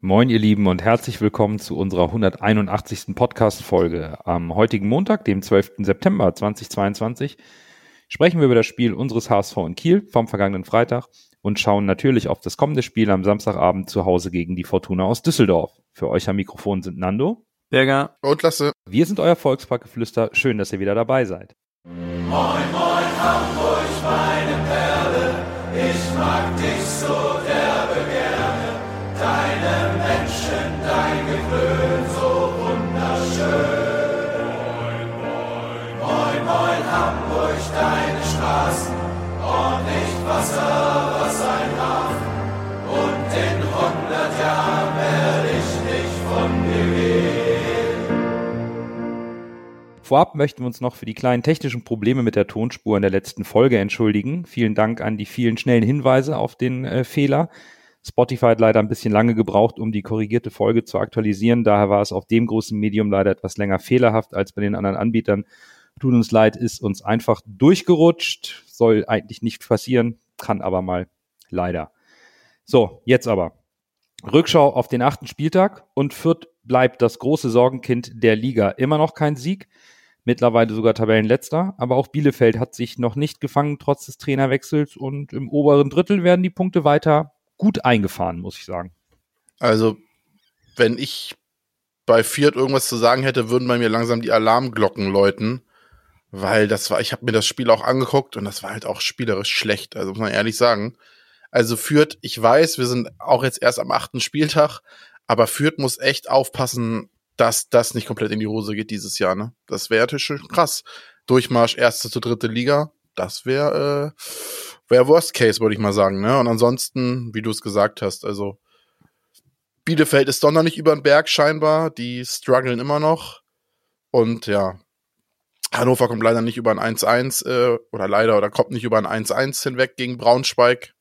Moin, ihr Lieben, und herzlich willkommen zu unserer 181. Podcast-Folge. Am heutigen Montag, dem 12. September 2022, sprechen wir über das Spiel unseres HSV in Kiel vom vergangenen Freitag und schauen natürlich auf das kommende Spiel am Samstagabend zu Hause gegen die Fortuna aus Düsseldorf. Für euch am Mikrofon sind Nando, Berger und Lasse. Wir sind euer Volksparkgeflüster. Schön, dass ihr wieder dabei seid. Moin, moin, Hamburg, meine Perle, ich mag dich deine Straßen, ordentlich Wasser, was ein Hafen. Und in hundert Jahren werde ich nicht von dir gehen. Vorab möchten wir uns noch für die kleinen technischen Probleme mit der Tonspur in der letzten Folge entschuldigen. Vielen Dank an die vielen schnellen Hinweise auf den äh, Fehler. Spotify hat leider ein bisschen lange gebraucht, um die korrigierte Folge zu aktualisieren. Daher war es auf dem großen Medium leider etwas länger fehlerhaft als bei den anderen Anbietern. Tut uns leid, ist uns einfach durchgerutscht. Soll eigentlich nicht passieren, kann aber mal leider. So, jetzt aber. Rückschau auf den achten Spieltag und Fürth bleibt das große Sorgenkind der Liga. Immer noch kein Sieg, mittlerweile sogar Tabellenletzter, aber auch Bielefeld hat sich noch nicht gefangen trotz des Trainerwechsels und im oberen Drittel werden die Punkte weiter gut eingefahren, muss ich sagen. Also, wenn ich bei Fiat irgendwas zu sagen hätte, würden bei mir langsam die Alarmglocken läuten, weil das war, ich habe mir das Spiel auch angeguckt und das war halt auch spielerisch schlecht, also muss man ehrlich sagen. Also Fürth, ich weiß, wir sind auch jetzt erst am achten Spieltag, aber Fürth muss echt aufpassen, dass das nicht komplett in die Hose geht dieses Jahr, ne? Das wäre natürlich schon krass. Durchmarsch erste zu dritte Liga, das wäre äh, wäre Worst Case, würde ich mal sagen. Ne? Und ansonsten, wie du es gesagt hast, also Bielefeld ist doch noch nicht über den Berg scheinbar. Die strugglen immer noch. Und ja, Hannover kommt leider nicht über ein 1-1 äh, oder leider oder kommt nicht über ein 1-1 hinweg gegen Braunschweig.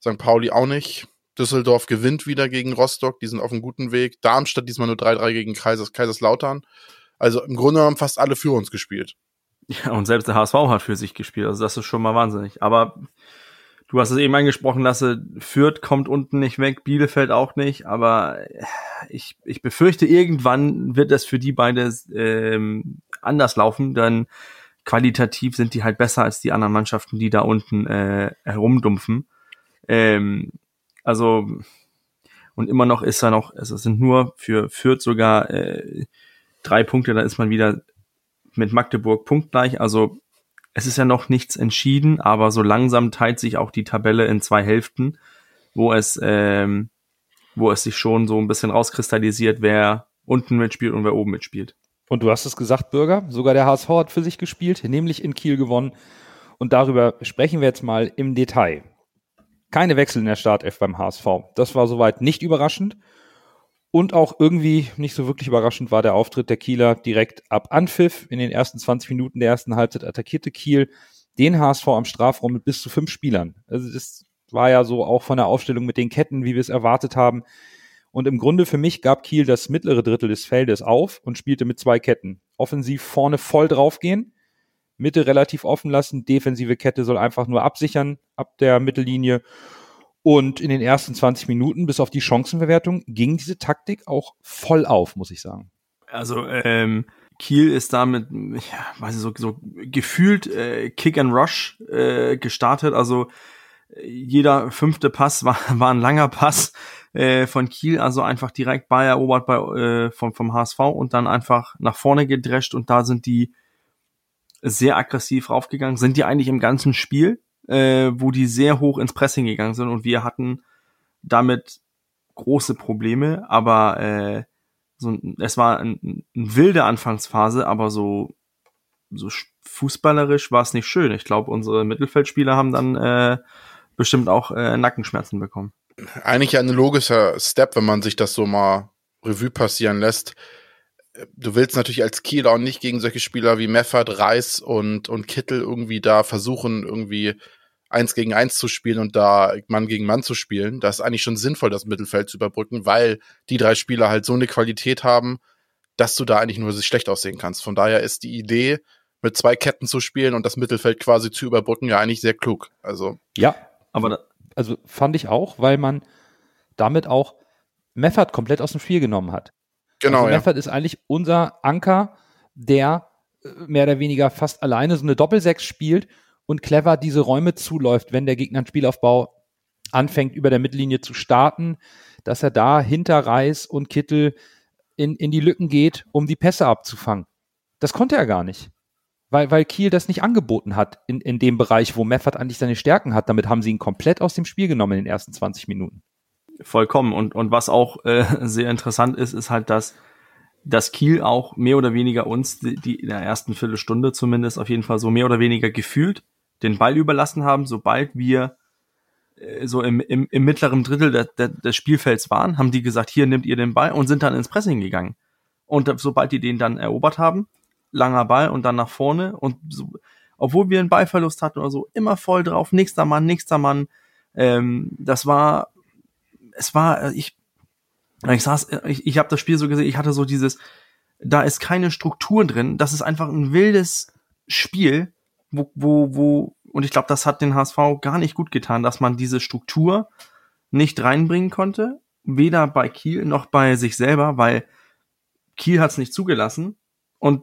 St. Pauli auch nicht. Düsseldorf gewinnt wieder gegen Rostock, die sind auf einem guten Weg. Darmstadt diesmal nur 3-3 gegen Kaisers, Kaiserslautern. Also im Grunde haben fast alle für uns gespielt. Ja, und selbst der HSV hat für sich gespielt. Also das ist schon mal wahnsinnig. Aber du hast es eben angesprochen, Lasse, Fürth kommt unten nicht weg, Bielefeld auch nicht. Aber ich, ich befürchte, irgendwann wird das für die beide ähm, anders laufen, denn qualitativ sind die halt besser als die anderen Mannschaften, die da unten äh, herumdumpfen. Ähm, also und immer noch ist er noch, also es sind nur für Fürth sogar äh, drei Punkte, da ist man wieder mit Magdeburg punktgleich. Also es ist ja noch nichts entschieden, aber so langsam teilt sich auch die Tabelle in zwei Hälften, wo es, ähm, wo es sich schon so ein bisschen rauskristallisiert, wer unten mitspielt und wer oben mitspielt. Und du hast es gesagt, Bürger, sogar der HSV hat für sich gespielt, nämlich in Kiel gewonnen. Und darüber sprechen wir jetzt mal im Detail. Keine Wechsel in der Startelf beim HSV. Das war soweit nicht überraschend. Und auch irgendwie nicht so wirklich überraschend war der Auftritt der Kieler direkt ab Anpfiff. In den ersten 20 Minuten der ersten Halbzeit attackierte Kiel den HSV am Strafraum mit bis zu fünf Spielern. Also das war ja so auch von der Aufstellung mit den Ketten, wie wir es erwartet haben. Und im Grunde für mich gab Kiel das mittlere Drittel des Feldes auf und spielte mit zwei Ketten. Offensiv vorne voll draufgehen, Mitte relativ offen lassen, defensive Kette soll einfach nur absichern ab der Mittellinie und in den ersten 20 Minuten, bis auf die Chancenverwertung, ging diese Taktik auch voll auf, muss ich sagen. Also ähm, Kiel ist damit, ja, weiß ich so, so gefühlt äh, Kick and Rush äh, gestartet. Also jeder fünfte Pass war, war ein langer Pass äh, von Kiel, also einfach direkt Ball erobert bei, äh, vom, vom HSV und dann einfach nach vorne gedrescht und da sind die sehr aggressiv raufgegangen. Sind die eigentlich im ganzen Spiel? Äh, wo die sehr hoch ins Pressing gegangen sind und wir hatten damit große Probleme, aber äh, so, es war ein, ein wilde Anfangsphase, aber so, so fußballerisch war es nicht schön. Ich glaube, unsere Mittelfeldspieler haben dann äh, bestimmt auch äh, Nackenschmerzen bekommen. Eigentlich ein logischer Step, wenn man sich das so mal Revue passieren lässt. Du willst natürlich als Kiel auch nicht gegen solche Spieler wie Meffert, Reis und, und Kittel irgendwie da versuchen, irgendwie eins gegen eins zu spielen und da Mann gegen Mann zu spielen. Das ist eigentlich schon sinnvoll, das Mittelfeld zu überbrücken, weil die drei Spieler halt so eine Qualität haben, dass du da eigentlich nur schlecht aussehen kannst. Von daher ist die Idee, mit zwei Ketten zu spielen und das Mittelfeld quasi zu überbrücken, ja eigentlich sehr klug. Also ja, aber da, also fand ich auch, weil man damit auch Meffert komplett aus dem Spiel genommen hat. Genau, also ja. Meffert ist eigentlich unser Anker, der äh, mehr oder weniger fast alleine so eine Doppelsechs spielt und clever diese Räume zuläuft, wenn der Gegner einen Spielaufbau anfängt, über der Mittellinie zu starten, dass er da hinter Reis und Kittel in, in die Lücken geht, um die Pässe abzufangen. Das konnte er gar nicht. Weil, weil Kiel das nicht angeboten hat in, in dem Bereich, wo Meffert eigentlich seine Stärken hat. Damit haben sie ihn komplett aus dem Spiel genommen in den ersten 20 Minuten. Vollkommen. Und, und was auch äh, sehr interessant ist, ist halt, dass, dass Kiel auch mehr oder weniger uns, die, die in der ersten Viertelstunde zumindest auf jeden Fall so mehr oder weniger gefühlt den Ball überlassen haben, sobald wir äh, so im, im, im mittleren Drittel der, der, des Spielfelds waren, haben die gesagt, hier nimmt ihr den Ball und sind dann ins Pressing gegangen. Und sobald die den dann erobert haben, langer Ball und dann nach vorne und so, obwohl wir einen Ballverlust hatten oder so, immer voll drauf, nächster Mann, nächster Mann. Ähm, das war, es war, ich, ich saß, ich, ich habe das Spiel so gesehen, ich hatte so dieses, da ist keine Struktur drin, das ist einfach ein wildes Spiel, wo, wo, wo, und ich glaube, das hat den HSV gar nicht gut getan, dass man diese Struktur nicht reinbringen konnte, weder bei Kiel noch bei sich selber, weil Kiel hat es nicht zugelassen und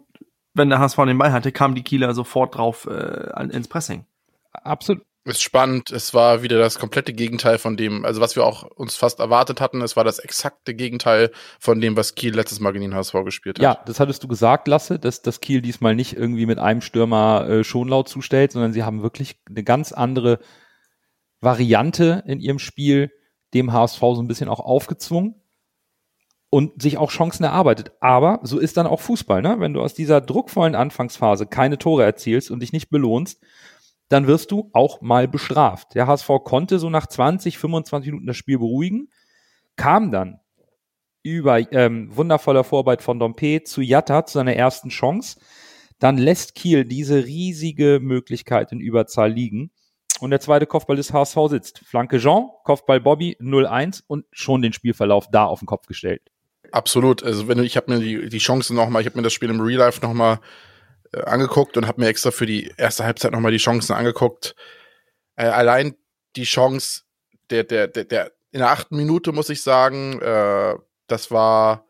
wenn der HSV den Ball hatte, kamen die Kieler sofort drauf äh, ins Pressing. Absolut. Ist spannend. Es war wieder das komplette Gegenteil von dem, also was wir auch uns fast erwartet hatten. Es war das exakte Gegenteil von dem, was Kiel letztes Mal gegen den HSV gespielt hat. Ja, das hattest du gesagt, Lasse, dass, dass Kiel diesmal nicht irgendwie mit einem Stürmer äh, Schonlaut zustellt, sondern sie haben wirklich eine ganz andere Variante in ihrem Spiel dem HSV so ein bisschen auch aufgezwungen und sich auch Chancen erarbeitet. Aber so ist dann auch Fußball, ne? Wenn du aus dieser druckvollen Anfangsphase keine Tore erzielst und dich nicht belohnst, dann wirst du auch mal bestraft. Der HSV konnte so nach 20, 25 Minuten das Spiel beruhigen, kam dann über ähm, wundervoller Vorarbeit von Dompe zu Jatta zu seiner ersten Chance. Dann lässt Kiel diese riesige Möglichkeit in Überzahl liegen. Und der zweite Kopfball des HSV sitzt. Flanke Jean, Kopfball Bobby 0-1 und schon den Spielverlauf da auf den Kopf gestellt. Absolut. Also wenn ich habe mir die, die Chance nochmal, ich habe mir das Spiel im Real Life nochmal angeguckt und habe mir extra für die erste Halbzeit nochmal die Chancen angeguckt. Äh, allein die Chance der, der, der, der, in der achten Minute muss ich sagen, äh, das war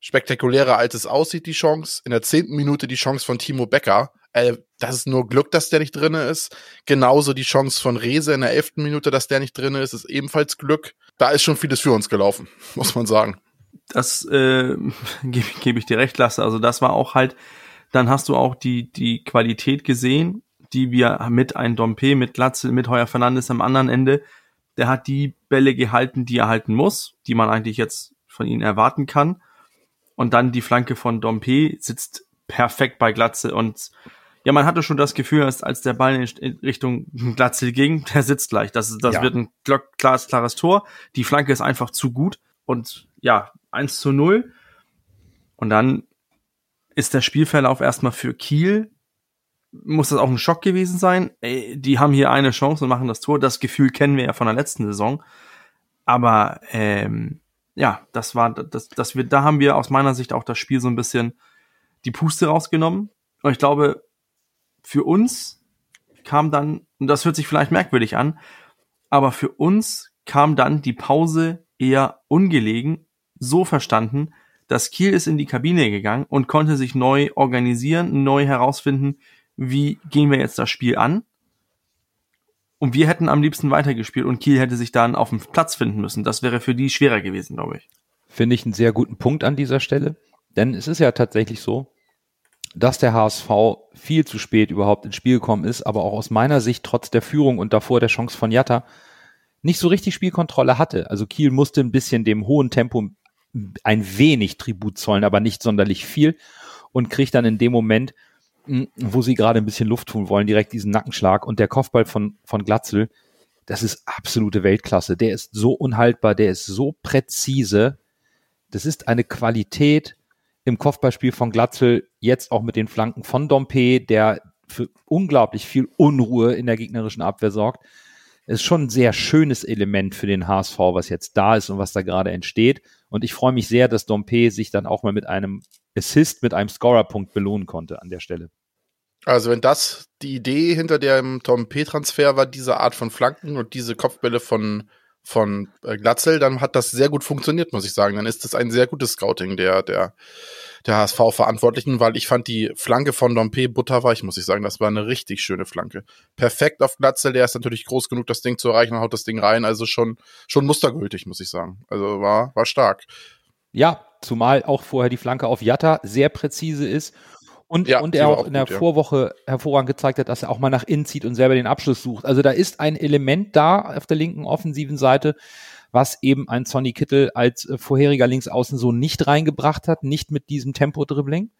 spektakulärer, als es aussieht, die Chance. In der zehnten Minute die Chance von Timo Becker. Äh, das ist nur Glück, dass der nicht drinne ist. Genauso die Chance von Rese in der elften Minute, dass der nicht drinne ist, ist ebenfalls Glück. Da ist schon vieles für uns gelaufen, muss man sagen. Das äh, gebe geb ich dir recht, Lasse. Also das war auch halt, dann hast du auch die, die Qualität gesehen, die wir mit ein Dompe, mit Glatzel, mit Heuer Fernandes am anderen Ende, der hat die Bälle gehalten, die er halten muss, die man eigentlich jetzt von ihnen erwarten kann. Und dann die Flanke von Dompe sitzt perfekt bei Glatze und ja, man hatte schon das Gefühl, als, als der Ball in Richtung Glatzel ging, der sitzt gleich. Das, das Ja. wird ein klares, klares Tor. Die Flanke ist einfach zu gut und ja, 1 zu 0. Und dann ist der Spielverlauf erstmal für Kiel. Muss das auch ein Schock gewesen sein? Die haben hier eine Chance und machen das Tor. Das Gefühl kennen wir ja von der letzten Saison. Aber ähm, ja, das war, das, das wir, da haben wir aus meiner Sicht auch das Spiel so ein bisschen die Puste rausgenommen. Und ich glaube, für uns kam dann, und das hört sich vielleicht merkwürdig an, aber für uns kam dann die Pause eher ungelegen, so verstanden, dass Kiel ist in die Kabine gegangen und konnte sich neu organisieren, neu herausfinden, wie gehen wir jetzt das Spiel an. Und wir hätten am liebsten weitergespielt und Kiel hätte sich dann auf dem Platz finden müssen. Das wäre für die schwerer gewesen, glaube ich. Finde ich einen sehr guten Punkt an dieser Stelle. Denn es ist ja tatsächlich so, dass der HSV viel zu spät überhaupt ins Spiel gekommen ist, aber auch aus meiner Sicht trotz der Führung und davor der Chance von Jatta nicht so richtig Spielkontrolle hatte. Also Kiel musste ein bisschen dem hohen Tempo ein wenig Tribut zollen, aber nicht sonderlich viel und kriegt dann in dem Moment, mh, wo sie gerade ein bisschen Luft tun wollen, direkt diesen Nackenschlag und der Kopfball von, von Glatzel, das ist absolute Weltklasse. Der ist so unhaltbar, der ist so präzise. Das ist eine Qualität im Kopfballspiel von Glatzel, jetzt auch mit den Flanken von Dompe, der für unglaublich viel Unruhe in der gegnerischen Abwehr sorgt. Ist schon ein sehr schönes Element für den HSV, was jetzt da ist und was da gerade entsteht. Und ich freue mich sehr, dass Dompe sich dann auch mal mit einem Assist, mit einem Scorerpunkt belohnen konnte an der Stelle. Also wenn das die Idee hinter dem Tom P. Transfer war, diese Art von Flanken und diese Kopfbälle von von äh, Glatzel, dann hat das sehr gut funktioniert, muss ich sagen. Dann ist das ein sehr gutes Scouting der, der, der HSV-Verantwortlichen, weil ich fand die Flanke von Dompe butterweich, muss ich sagen. Das war eine richtig schöne Flanke. Perfekt auf Glatzel, der ist natürlich groß genug, das Ding zu erreichen und haut das Ding rein. Also schon, schon mustergültig, muss ich sagen. Also war, war stark. Ja, zumal auch vorher die Flanke auf Jatta sehr präzise ist und, Ja, und er auch auch in der gut, ja. Vorwoche hervorragend gezeigt hat, dass er auch mal nach innen zieht und selber den Abschluss sucht. Also da ist ein Element da auf der linken offensiven Seite, was eben ein Sonny Kittel als äh, vorheriger Linksaußen so nicht reingebracht hat, nicht mit diesem Tempo-Dribbling.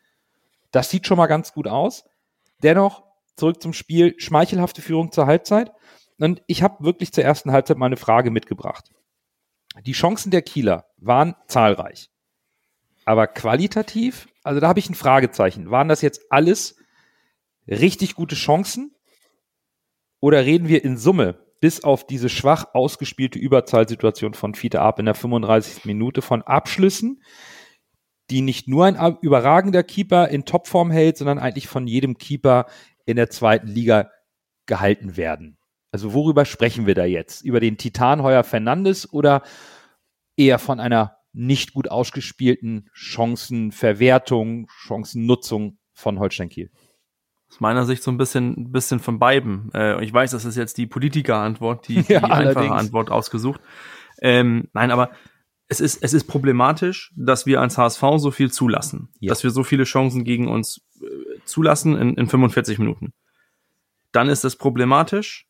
Das sieht schon mal ganz gut aus. Dennoch, zurück zum Spiel, schmeichelhafte Führung zur Halbzeit. Und ich habe wirklich zur ersten Halbzeit mal eine Frage mitgebracht. Die Chancen der Kieler waren zahlreich. Aber qualitativ, also da habe ich ein Fragezeichen. Waren das jetzt alles richtig gute Chancen? Oder reden wir in Summe, bis auf diese schwach ausgespielte Überzahlsituation von Fiete Ab in der 35. Minute von Abschlüssen, die nicht nur ein überragender Keeper in Topform hält, sondern eigentlich von jedem Keeper in der zweiten Liga gehalten werden? Also worüber sprechen wir da jetzt? Über den Titan Heuer Fernandes oder eher von einer nicht gut ausgespielten Chancenverwertung, Chancennutzung von Holstein Kiel. Aus meiner Sicht so ein bisschen, ein bisschen von beiden. Äh, und ich weiß, das ist jetzt die Politiker-Antwort, die, die Ja, einfache allerdings. Antwort ausgesucht. Ähm, nein, aber es ist, es ist problematisch, dass wir als HSV so viel zulassen. Ja. Dass wir so viele Chancen gegen uns äh, zulassen in, in 45 Minuten. Dann ist es problematisch,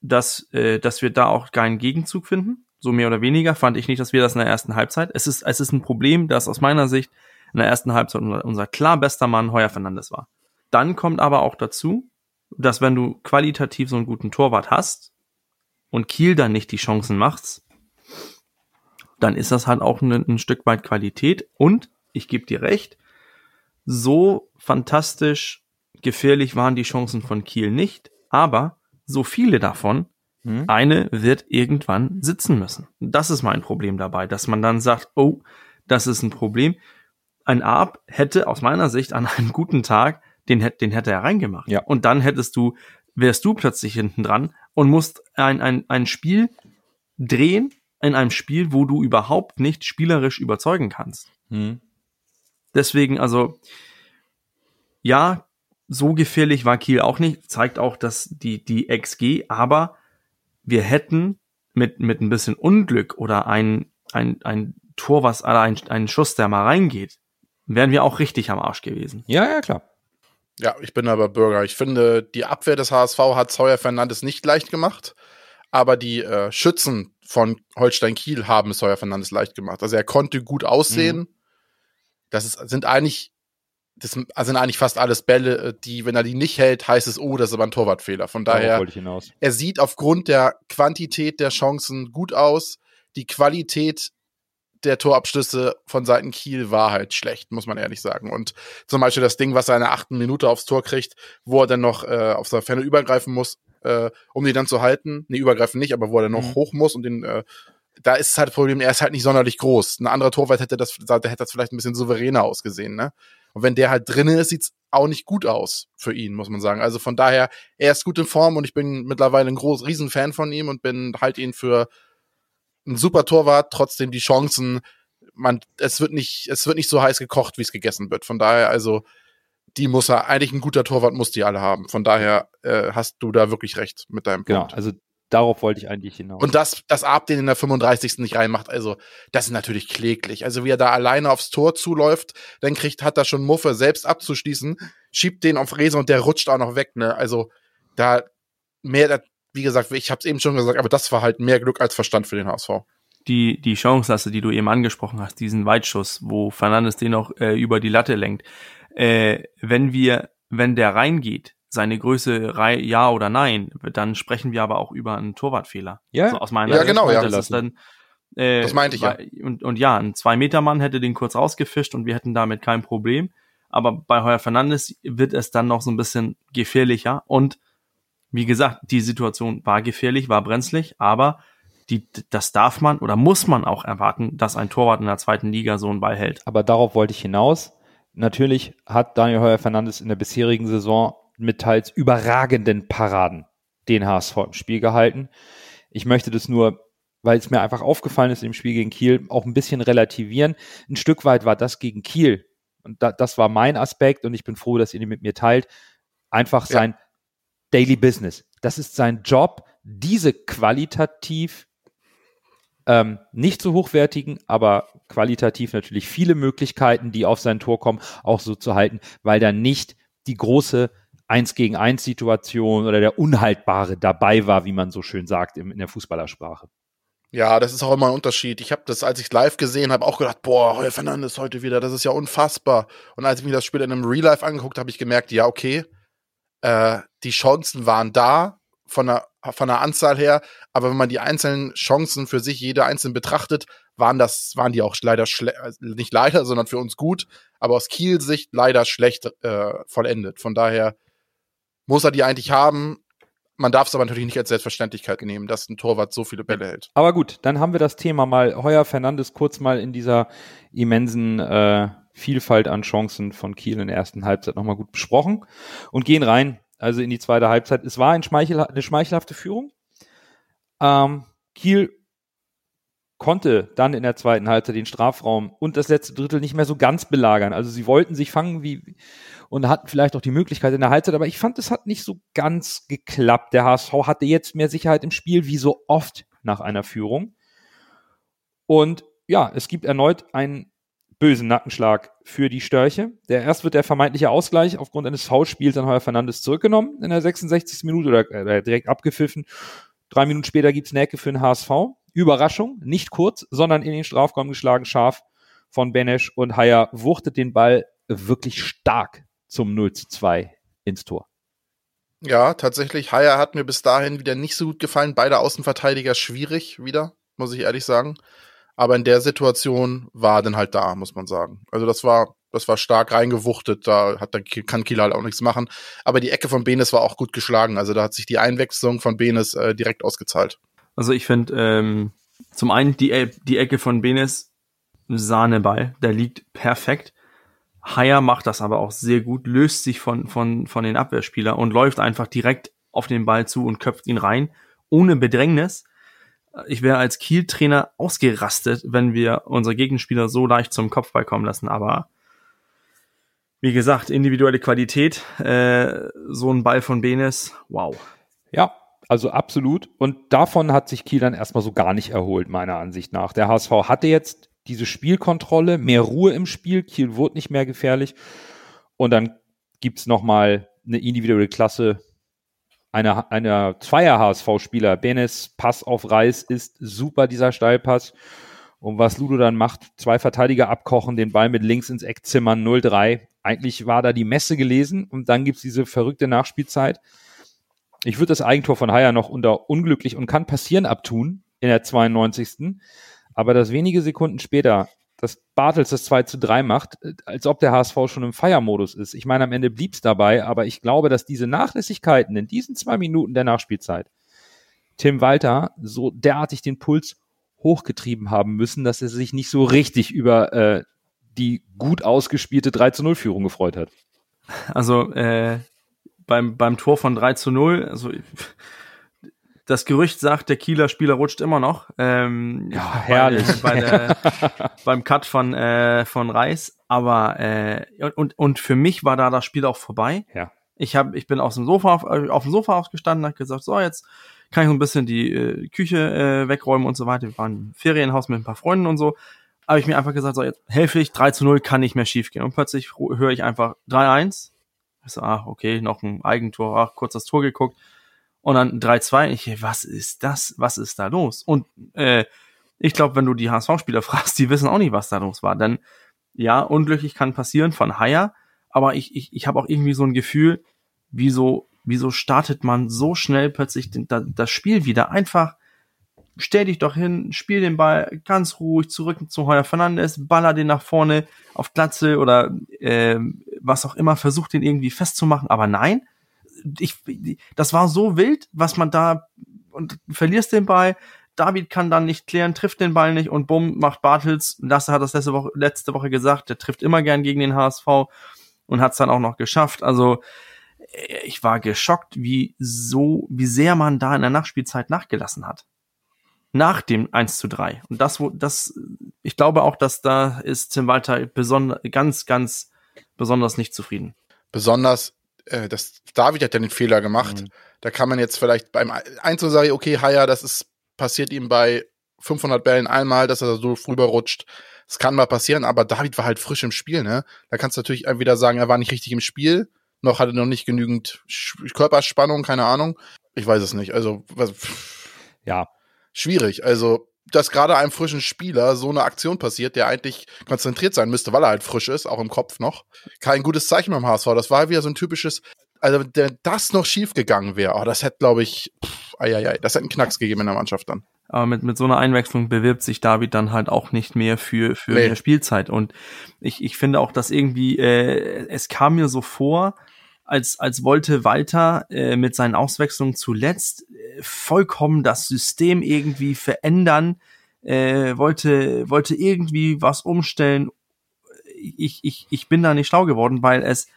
dass, äh, dass wir da auch keinen Gegenzug finden. So mehr oder weniger fand ich nicht, dass wir das in der ersten Halbzeit. Es ist, es ist ein Problem, dass aus meiner Sicht in der ersten Halbzeit unser, unser klar bester Mann Heuer Fernandes war. Dann kommt aber auch dazu, dass wenn du qualitativ so einen guten Torwart hast und Kiel dann nicht die Chancen macht, dann ist das halt auch ein, ein Stück weit Qualität. Und ich gebe dir recht, so fantastisch gefährlich waren die Chancen von Kiel nicht, aber so viele davon, Hm? eine wird irgendwann sitzen müssen. Das ist mein Problem dabei, dass man dann sagt, oh, das ist ein Problem. Ein Arp hätte aus meiner Sicht an einem guten Tag, den, den hätte er reingemacht. Ja. Und dann hättest du, wärst du plötzlich hinten dran und musst ein, ein, ein Spiel drehen in einem Spiel, wo du überhaupt nicht spielerisch überzeugen kannst. Hm. Deswegen, also, ja, so gefährlich war Kiel auch nicht, zeigt auch, dass die, die XG, aber wir hätten mit, mit ein bisschen Unglück oder ein, ein, ein Tor, was, oder ein, ein Schuss, der mal reingeht, wären wir auch richtig am Arsch gewesen. Ja, ja, klar. Ja, ich bin aber Bürger. Ich finde, die Abwehr des HSV hat Sawyer Fernandes nicht leicht gemacht, aber die äh, Schützen von Holstein Kiel haben es Sawyer Fernandes leicht gemacht. Also er konnte gut aussehen. Das ist, sind eigentlich, das sind eigentlich fast alles Bälle, äh, die, wenn er die nicht hält, heißt es, oh, das ist aber ein Torwartfehler. Von daher, wollte ich hinaus. er sieht aufgrund der Quantität der Chancen gut aus. Die Qualität der Torabschlüsse von Seiten Kiel war halt schlecht, muss man ehrlich sagen. Und zum Beispiel das Ding, was er in der achten Minute aufs Tor kriegt, wo er dann noch äh, auf der Ferne übergreifen muss, äh, um die dann zu halten. Nee, übergreifen nicht, aber wo er dann noch Mhm. hoch muss und den, äh, da ist halt das Problem, er ist halt nicht sonderlich groß. Ein anderer Torwart hätte das, da hätte das vielleicht ein bisschen souveräner ausgesehen, ne? Und wenn der halt drinne ist, sieht's auch nicht gut aus für ihn, muss man sagen. Also von daher, er ist gut in Form und ich bin mittlerweile ein groß, riesen Fan von ihm und bin halt ihn für ein super Torwart, trotzdem die Chancen, man, es wird nicht, es wird nicht so heiß gekocht, wie es gegessen wird. Von daher, also, die muss er, eigentlich ein guter Torwart muss die alle haben. Von daher äh, hast du da wirklich recht mit deinem Genau, Punkt. also darauf wollte ich eigentlich hinaus. Und das, das Ab, den in der 35. nicht reinmacht, also, das ist natürlich kläglich. Also, wie er da alleine aufs Tor zuläuft, dann kriegt, hat er schon Muffe, selbst abzuschließen, schiebt den auf Rese und der rutscht auch noch weg, ne? Also, da, mehr, wie gesagt, ich hab's eben schon gesagt, aber das war halt mehr Glück als Verstand für den HSV. Die, die Chance, die du eben angesprochen hast, diesen Weitschuss, wo Fernandes den noch äh, über die Latte lenkt. Äh, wenn wir, wenn der reingeht, seine Größe rei ja oder nein, dann sprechen wir aber auch über einen Torwartfehler. Ja, so aus meiner Ja, Sicht. genau, ja. Das ist dann, äh, Das meinte ich ja. Und, und ja, ein Zwei-Meter-Mann hätte den kurz rausgefischt und wir hätten damit kein Problem. Aber bei Heuer Fernandes wird es dann noch so ein bisschen gefährlicher. Und wie gesagt, die Situation war gefährlich, war brenzlig, aber die, das darf man oder muss man auch erwarten, dass ein Torwart in der zweiten Liga so einen Ball hält. Aber darauf wollte ich hinaus. Natürlich hat Daniel Heuer Fernandes in der bisherigen Saison mit teils überragenden Paraden den HSV im Spiel gehalten. Ich möchte das nur weil es mir einfach aufgefallen ist im Spiel gegen Kiel, auch ein bisschen relativieren. Ein Stück weit war das gegen Kiel. Und da, das war mein Aspekt und ich bin froh, dass ihr den mit mir teilt. Einfach sein ja. Daily Business. Das ist sein Job, diese qualitativ ähm, nicht so hochwertigen, aber qualitativ natürlich viele Möglichkeiten, die auf sein Tor kommen, auch so zu halten, weil da nicht die große Eins gegen eins Situation oder der Unhaltbare dabei war, wie man so schön sagt in der Fußballersprache. Ja, das ist auch immer ein Unterschied. Ich habe das, als ich live gesehen habe, auch gedacht, boah, Heuer Fernandes heute wieder, das ist ja unfassbar. Und als ich mir das Spiel in einem Real Life angeguckt habe, ich gemerkt, ja, okay, äh, die Chancen waren da von der, von der Anzahl her, aber wenn man die einzelnen Chancen für sich jede einzeln betrachtet, waren das, waren die auch leider also nicht leider, sondern für uns gut, aber aus Kiel Sicht leider schlecht äh, vollendet. Von daher muss er die eigentlich haben. Man darf es aber natürlich nicht als Selbstverständlichkeit nehmen, dass ein Torwart so viele Bälle hält. Aber gut, dann haben wir das Thema mal Heuer Fernandes kurz mal in dieser immensen äh, Vielfalt an Chancen von Kiel in der ersten Halbzeit nochmal gut besprochen und gehen rein, also in die zweite Halbzeit. Es war ein Schmeichel, eine schmeichelhafte Führung. Ähm, Kiel konnte dann in der zweiten Halbzeit den Strafraum und das letzte Drittel nicht mehr so ganz belagern. Also sie wollten sich fangen wie und hatten vielleicht auch die Möglichkeit in der Halbzeit, aber ich fand, es hat nicht so ganz geklappt. Der HSV hatte jetzt mehr Sicherheit im Spiel, wie so oft nach einer Führung. Und ja, es gibt erneut einen bösen Nackenschlag für die Störche. Der erst wird der vermeintliche Ausgleich aufgrund eines Foulspiels an Heuer Fernandes zurückgenommen in der 66. Minute oder äh, direkt abgepfiffen. Drei Minuten später gibt's Näcke für den HSV. Überraschung, nicht kurz, sondern in den Strafraum geschlagen, scharf von Benesch und Haier wuchtet den Ball wirklich stark zum 0 zu 2 ins Tor. Ja, tatsächlich. Haier hat mir bis dahin wieder nicht so gut gefallen. Beide Außenverteidiger schwierig wieder, muss ich ehrlich sagen. Aber in der Situation war er dann halt da, muss man sagen. Also das war, das war stark reingewuchtet. Da hat, da kann Kiel halt auch nichts machen. Aber die Ecke von Benes war auch gut geschlagen. Also da hat sich die Einwechslung von Benes äh, direkt ausgezahlt. Also ich finde, ähm, zum einen die, die Ecke von Benes Sahneball. Der liegt perfekt. Haier macht das aber auch sehr gut, löst sich von, von, von den Abwehrspielern und läuft einfach direkt auf den Ball zu und köpft ihn rein, ohne Bedrängnis. Ich wäre als Kiel-Trainer ausgerastet, wenn wir unsere Gegenspieler so leicht zum Kopfball kommen lassen, aber wie gesagt, individuelle Qualität, äh, so ein Ball von Benes, wow. Ja, also absolut. Und davon hat sich Kiel dann erstmal so gar nicht erholt, meiner Ansicht nach. Der HSV hatte jetzt diese Spielkontrolle, mehr Ruhe im Spiel, Kiel wurde nicht mehr gefährlich. Und dann gibt's noch mal eine individuelle Klasse einer, einer Zweier-HSV-Spieler. Benes Pass auf Reis ist super, dieser Steilpass. Und was Ludo dann macht, zwei Verteidiger abkochen, den Ball mit links ins Eck zimmern, 0-3. Eigentlich war da die Messe gelesen und dann gibt's diese verrückte Nachspielzeit. Ich würde das Eigentor von Haier noch unter unglücklich und kann passieren abtun in der 92. Aber dass wenige Sekunden später dass Bartels das 2 zu 3 macht, äh, als ob der HSV schon im Feiermodus ist. Ich meine, am Ende blieb's dabei, aber ich glaube, dass diese Nachlässigkeiten in diesen zwei Minuten der Nachspielzeit Tim Walter so derartig den Puls hochgetrieben haben müssen, dass er sich nicht so richtig über äh, die gut ausgespielte 3 zu 0 Führung gefreut hat. Also äh, beim, beim Tor von 3 zu 0, also das Gerücht sagt, der Kieler Spieler rutscht immer noch. Ähm, ja, herrlich. Bei, der, beim Cut von, äh, von Reis. Aber äh, und, und für mich war da das Spiel auch vorbei. Ja. Ich, hab, ich bin aus dem Sofa auf, äh, auf dem Sofa ausgestanden, habe gesagt, so, jetzt kann ich ein bisschen die äh, Küche äh, wegräumen und so weiter. Wir waren im Ferienhaus mit ein paar Freunden und so. Habe ich mir einfach gesagt, so, jetzt helfe ich, 3 zu 0 kann nicht mehr schief gehen. Und plötzlich höre ich einfach 3-1. Ich so, ach, okay, noch ein Eigentor, ach, kurz das Tor geguckt und dann 3-2. Ich, was ist das? Was ist da los? Und äh, ich glaube, wenn du die HSV-Spieler fragst, die wissen auch nicht, was da los war. Denn ja, unglücklich kann passieren von Haier, aber ich, ich, ich habe auch irgendwie so ein Gefühl, wieso, wieso startet man so schnell plötzlich den, da, das Spiel wieder? Einfach stell dich doch hin, spiel den Ball ganz ruhig zurück zu Heuer Fernandes, baller den nach vorne auf Glatze oder äh, was auch immer, versucht den irgendwie festzumachen, aber nein, ich, das war so wild, was man da und verlierst den Ball. David kann dann nicht klären, trifft den Ball nicht und bumm, macht Bartels. Lasse hat das letzte Woche, letzte Woche gesagt, der trifft immer gern gegen den HSV und hat es dann auch noch geschafft. Also äh, ich war geschockt, wie so, wie sehr man da in der Nachspielzeit nachgelassen hat. nach dem 1 zu 3. Und das, wo, das, ich glaube auch, dass da ist Tim Walter besonders, ganz, ganz besonders nicht zufrieden. Besonders, äh, das, David hat ja den Fehler gemacht. Mhm. Da kann man jetzt vielleicht beim 1 zu sagen, okay, Haya, das ist, passiert ihm bei 500 Bällen einmal, dass er so rüber rutscht. Das kann mal passieren, aber David war halt frisch im Spiel, ne? Da kannst du natürlich entweder sagen, er war nicht richtig im Spiel, noch hatte noch nicht genügend Körperspannung, keine Ahnung. Ich weiß es nicht. Also, was, ja, schwierig. Also, dass gerade einem frischen Spieler so eine Aktion passiert, der eigentlich konzentriert sein müsste, weil er halt frisch ist, auch im Kopf noch. Kein gutes Zeichen beim HSV. Das war wieder so ein typisches, also wenn das noch schief gegangen wäre, oh, das hätte, glaube ich, pff, ai, ai, ai, das hätte einen Knacks gegeben in der Mannschaft dann. Aber mit, mit so einer Einwechslung bewirbt sich David dann halt auch nicht mehr für, für nee. mehr Spielzeit. Und ich, ich finde auch, dass irgendwie, äh, es kam mir so vor, als, als wollte Walter äh, mit seinen Auswechslungen zuletzt äh, vollkommen das System irgendwie verändern, äh, wollte, wollte irgendwie was umstellen. Ich, ich, ich bin da nicht schlau geworden, weil es,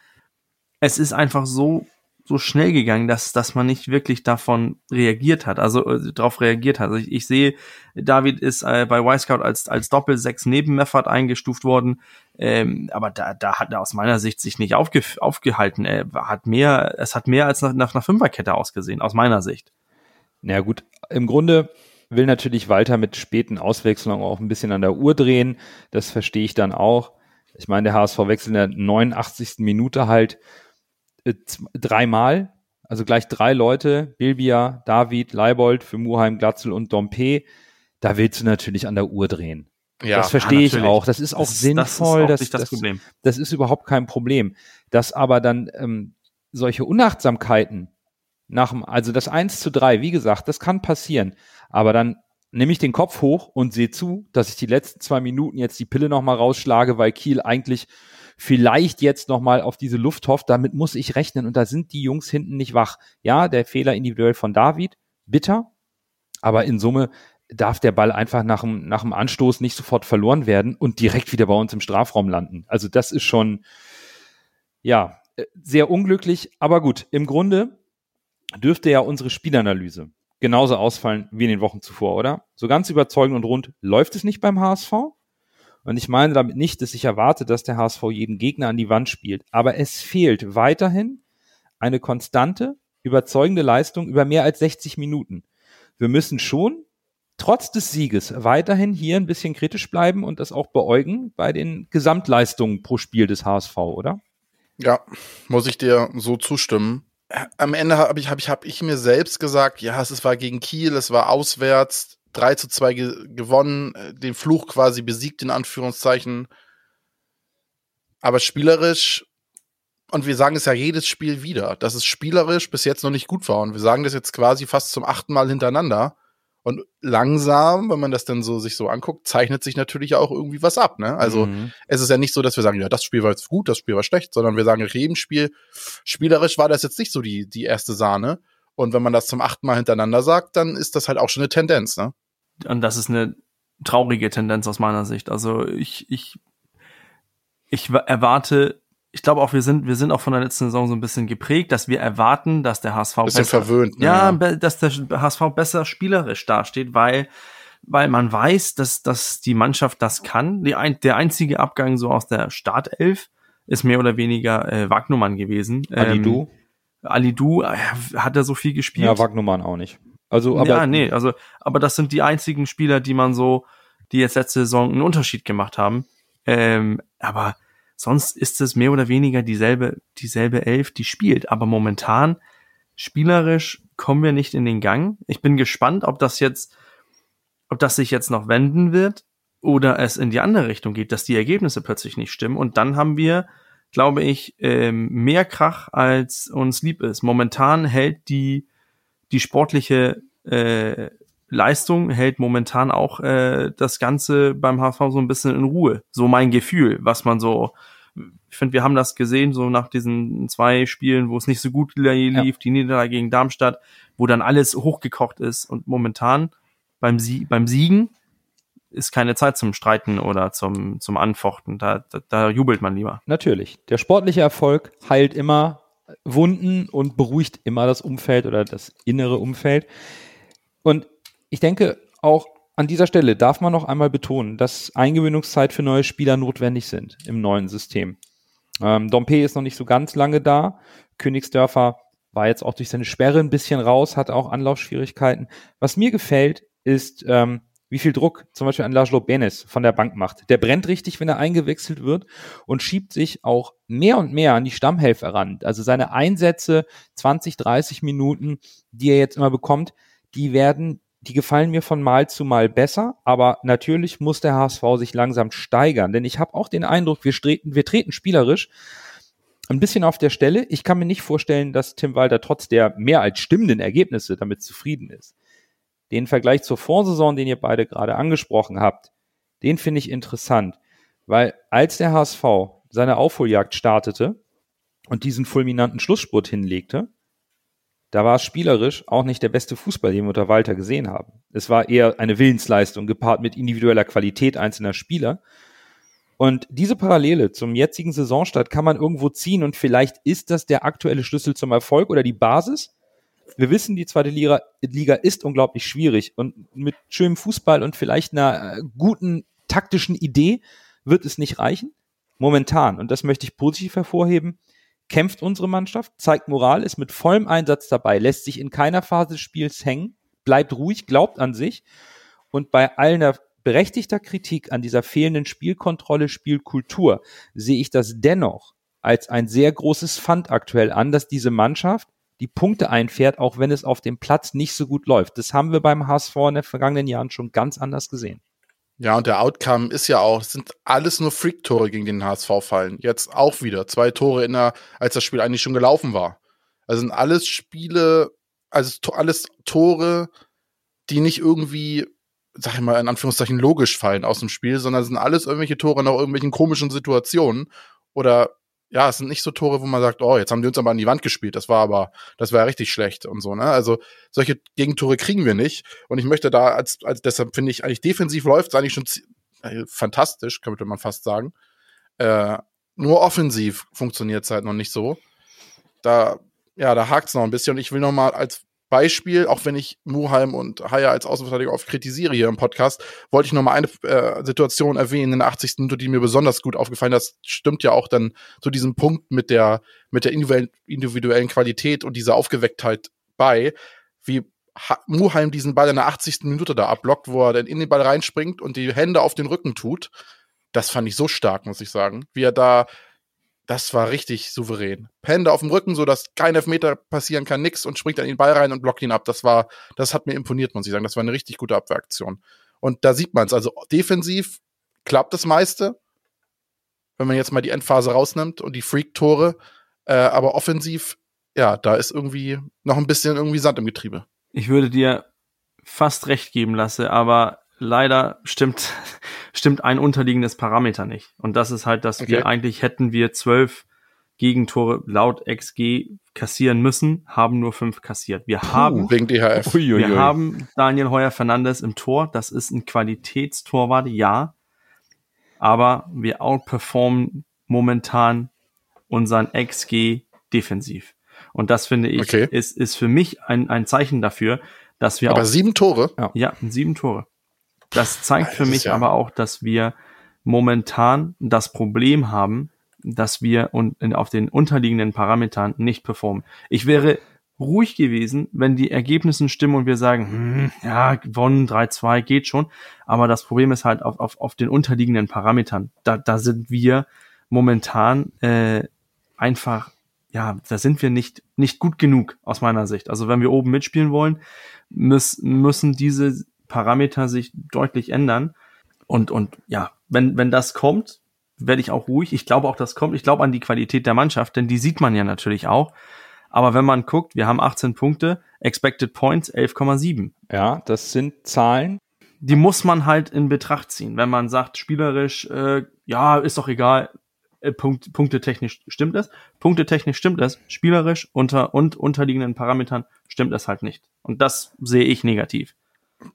es ist einfach so so schnell gegangen, dass, dass man nicht wirklich davon reagiert hat, also äh, darauf reagiert hat. Also ich, ich sehe, David ist äh, bei Y-Scout als, als Doppel-6 neben Meffert eingestuft worden, ähm, aber da, da hat er aus meiner Sicht sich nicht aufge, aufgehalten. Er hat mehr, es hat mehr als nach, nach einer Fünferkette ausgesehen, aus meiner Sicht. Na ja, gut, im Grunde will natürlich Walter mit späten Auswechslungen auch ein bisschen an der Uhr drehen. Das verstehe ich dann auch. Ich meine, der HSV wechselt in der 89. Minute halt äh, dreimal, also gleich drei Leute, Bilbia, David, Leibold für Muheim, Glatzel und Dompe, da willst du natürlich an der Uhr drehen. Ja, das verstehe ja, ich auch. Das ist auch das, sinnvoll. Das ist, das, das, Problem. Das ist überhaupt kein Problem. Dass aber dann ähm, solche Unachtsamkeiten nach dem, also das 1 zu 3, wie gesagt, das kann passieren. Aber dann nehme ich den Kopf hoch und sehe zu, dass ich die letzten zwei Minuten jetzt die Pille nochmal rausschlage, weil Kiel eigentlich vielleicht jetzt nochmal auf diese Luft hofft, damit muss ich rechnen und da sind die Jungs hinten nicht wach. Ja, der Fehler individuell von David, bitter, aber in Summe darf der Ball einfach nach dem, nach dem Anstoß nicht sofort verloren werden und direkt wieder bei uns im Strafraum landen. Also das ist schon, ja, äh, sehr unglücklich, aber gut, im Grunde dürfte ja unsere Spielanalyse genauso ausfallen wie in den Wochen zuvor, oder? So ganz überzeugend und rund läuft es nicht beim HSV. Und ich meine damit nicht, dass ich erwarte, dass der HSV jeden Gegner an die Wand spielt. Aber es fehlt weiterhin eine konstante, überzeugende Leistung über mehr als 60 Minuten. Wir müssen schon trotz des Sieges weiterhin hier ein bisschen kritisch bleiben und das auch beäugen bei den Gesamtleistungen pro Spiel des HSV, oder? Ja, muss ich dir so zustimmen. Am Ende habe ich, hab ich, hab ich mir selbst gesagt, ja, es war gegen Kiel, es war auswärts, 3 zu 2 ge gewonnen, äh, den Fluch quasi besiegt, in Anführungszeichen. Aber spielerisch, und wir sagen es ja jedes Spiel wieder, dass es spielerisch bis jetzt noch nicht gut war. Und wir sagen das jetzt quasi fast zum achten Mal hintereinander. Und langsam, wenn man das dann so sich so anguckt, zeichnet sich natürlich auch irgendwie was ab. Ne? Also mhm. es ist ja nicht so, dass wir sagen, ja, das Spiel war jetzt gut, das Spiel war schlecht, sondern wir sagen, jedem Spiel, spielerisch war das jetzt nicht so die, die erste Sahne. Und wenn man das zum achten Mal hintereinander sagt, dann ist das halt auch schon eine Tendenz, ne? Und das ist eine traurige Tendenz aus meiner Sicht. Also ich, ich, ich erwarte, ich glaube auch, wir sind, wir sind auch von der letzten Saison so ein bisschen geprägt, dass wir erwarten, dass der HSV bisschen besser, verwöhnt, ne? ja, dass der HSV besser spielerisch dasteht, weil, weil man weiß, dass, dass die Mannschaft das kann. Die, ein, der einzige Abgang so aus der Startelf ist mehr oder weniger äh, Wagnumann gewesen. Ali ähm, Alidu äh, hat er so viel gespielt. Ja, Wagnumann auch nicht. Also, aber. Ja, nee, also, aber das sind die einzigen Spieler, die man so, die jetzt letzte Saison einen Unterschied gemacht haben. Ähm, aber sonst ist es mehr oder weniger dieselbe, dieselbe Elf, die spielt. Aber momentan, spielerisch, kommen wir nicht in den Gang. Ich bin gespannt, ob das jetzt, ob das sich jetzt noch wenden wird oder es in die andere Richtung geht, dass die Ergebnisse plötzlich nicht stimmen. Und dann haben wir glaube ich, ähm, mehr Krach, als uns lieb ist. Momentan hält die, die sportliche äh, Leistung, hält momentan auch äh, das Ganze beim HSV so ein bisschen in Ruhe. So mein Gefühl, was man so, ich finde, wir haben das gesehen, so nach diesen zwei Spielen, wo es nicht so gut lief, ja. die Niederlage gegen Darmstadt, wo dann alles hochgekocht ist und momentan beim, Sie beim Siegen ist keine Zeit zum Streiten oder zum, zum Anfochten. Da, da, da jubelt man lieber. Natürlich. Der sportliche Erfolg heilt immer Wunden und beruhigt immer das Umfeld oder das innere Umfeld. Und ich denke, auch an dieser Stelle darf man noch einmal betonen, dass Eingewöhnungszeit für neue Spieler notwendig sind im neuen System. Ähm, Dompe ist noch nicht so ganz lange da. Königsdörfer war jetzt auch durch seine Sperre ein bisschen raus, hat auch Anlaufschwierigkeiten. Was mir gefällt, ist, ähm, wie viel Druck zum Beispiel an Lajlo Benes von der Bank macht. Der brennt richtig, wenn er eingewechselt wird und schiebt sich auch mehr und mehr an die Stammhelfer ran. Also seine Einsätze, 20, 30 Minuten, die er jetzt immer bekommt, die werden, die gefallen mir von Mal zu Mal besser, aber natürlich muss der HSV sich langsam steigern, denn ich habe auch den Eindruck, wir, treten, wir treten spielerisch ein bisschen auf der Stelle. Ich kann mir nicht vorstellen, dass Tim Walter trotz der mehr als stimmenden Ergebnisse damit zufrieden ist. Den Vergleich zur Vorsaison, den ihr beide gerade angesprochen habt, den finde ich interessant, weil als der HSV seine Aufholjagd startete und diesen fulminanten Schlussspurt hinlegte, da war es spielerisch auch nicht der beste Fußball, den wir unter Walter gesehen haben. Es war eher eine Willensleistung gepaart mit individueller Qualität einzelner Spieler. Und diese Parallele zum jetzigen Saisonstart kann man irgendwo ziehen und vielleicht ist das der aktuelle Schlüssel zum Erfolg oder die Basis wir wissen, die zweite Liga, Liga ist unglaublich schwierig und mit schönem Fußball und vielleicht einer äh, guten taktischen Idee wird es nicht reichen. Momentan, und das möchte ich positiv hervorheben, kämpft unsere Mannschaft, zeigt Moral, ist mit vollem Einsatz dabei, lässt sich in keiner Phase des Spiels hängen, bleibt ruhig, glaubt an sich und bei aller berechtigter Kritik an dieser fehlenden Spielkontrolle, Spielkultur sehe ich das dennoch als ein sehr großes Pfand aktuell an, dass diese Mannschaft die Punkte einfährt, auch wenn es auf dem Platz nicht so gut läuft. Das haben wir beim HSV in den vergangenen Jahren schon ganz anders gesehen. Ja, und der Outcome ist ja auch, es sind alles nur Freak-Tore gegen den HSV fallen. Jetzt auch wieder. Zwei Tore in der, als das Spiel eigentlich schon gelaufen war. Also sind alles Spiele, also alles Tore, die nicht irgendwie, sag ich mal, in Anführungszeichen logisch fallen aus dem Spiel, sondern sind alles irgendwelche Tore nach irgendwelchen komischen Situationen oder ja, es sind nicht so Tore, wo man sagt, oh, jetzt haben die uns aber an die Wand gespielt. Das war aber, das war richtig schlecht und so, ne? Also solche Gegentore kriegen wir nicht. Und ich möchte da als, als deshalb finde ich eigentlich defensiv läuft es eigentlich schon äh, fantastisch, könnte man fast sagen. Äh, nur offensiv funktioniert es halt noch nicht so. Da, ja, da hakt es noch ein bisschen. Und ich will noch mal als Beispiel, auch wenn ich Muheim und Haya als Außenverteidiger oft kritisiere hier im Podcast, wollte ich noch mal eine äh, Situation erwähnen in der 80. Minute, die mir besonders gut aufgefallen. Das stimmt ja auch dann zu diesem Punkt mit der, mit der individuellen, individuellen Qualität und dieser Aufgewecktheit bei, wie Muheim diesen Ball in der 80. Minute da abblockt, wo er dann in den Ball reinspringt und die Hände auf den Rücken tut. Das fand ich so stark, muss ich sagen. Wie er da das war richtig souverän. Hände auf dem Rücken, so dass kein Elfmeter passieren kann, nix und springt dann in den Ball rein und blockt ihn ab. Das war, das hat mir imponiert, muss ich sagen. Das war eine richtig gute Abwehraktion. Und da sieht man es. Also defensiv klappt das meiste, wenn man jetzt mal die Endphase rausnimmt und die Freak-Tore. Äh, aber offensiv, ja, da ist irgendwie noch ein bisschen irgendwie Sand im Getriebe. Ich würde dir fast recht geben lasse, aber leider stimmt, stimmt ein unterliegendes Parameter nicht. Und das ist halt, dass okay. wir eigentlich hätten wir zwölf Gegentore laut XG kassieren müssen, haben nur fünf kassiert. Wir Puh, haben, wegen DHF. Uiuiui. wir haben Daniel Heuer Fernandes im Tor. Das ist ein Qualitätstorwart, ja. Aber wir outperformen momentan unseren XG defensiv. Und das finde ich, okay. ist, ist für mich ein, ein Zeichen dafür, dass wir Aber auch, sieben Tore? Ja, ja sieben Tore. Das zeigt für mich ja aber auch, dass wir momentan das Problem haben, dass wir auf den unterliegenden Parametern nicht performen. Ich wäre ruhig gewesen, wenn die Ergebnisse stimmen und wir sagen, hm, ja, gewonnen, 3-2, geht schon. Aber das Problem ist halt auf, auf, auf den unterliegenden Parametern. Da, da sind wir momentan äh, einfach, ja, da sind wir nicht, nicht gut genug aus meiner Sicht. Also wenn wir oben mitspielen wollen, müssen, müssen diese Parameter sich deutlich ändern. Und, und ja, wenn, wenn das kommt, werde ich auch ruhig. Ich glaube auch, das kommt. Ich glaube an die Qualität der Mannschaft, denn die sieht man ja natürlich auch. Aber wenn man guckt, wir haben 18 Punkte, Expected Points 11,7. Ja, das sind Zahlen. Die muss man halt in Betracht ziehen. Wenn man sagt, spielerisch, äh, ja, ist doch egal, äh, Punkt, punktetechnisch stimmt es. Punktetechnisch stimmt es. Spielerisch unter und unterliegenden Parametern stimmt es halt nicht. Und das sehe ich negativ.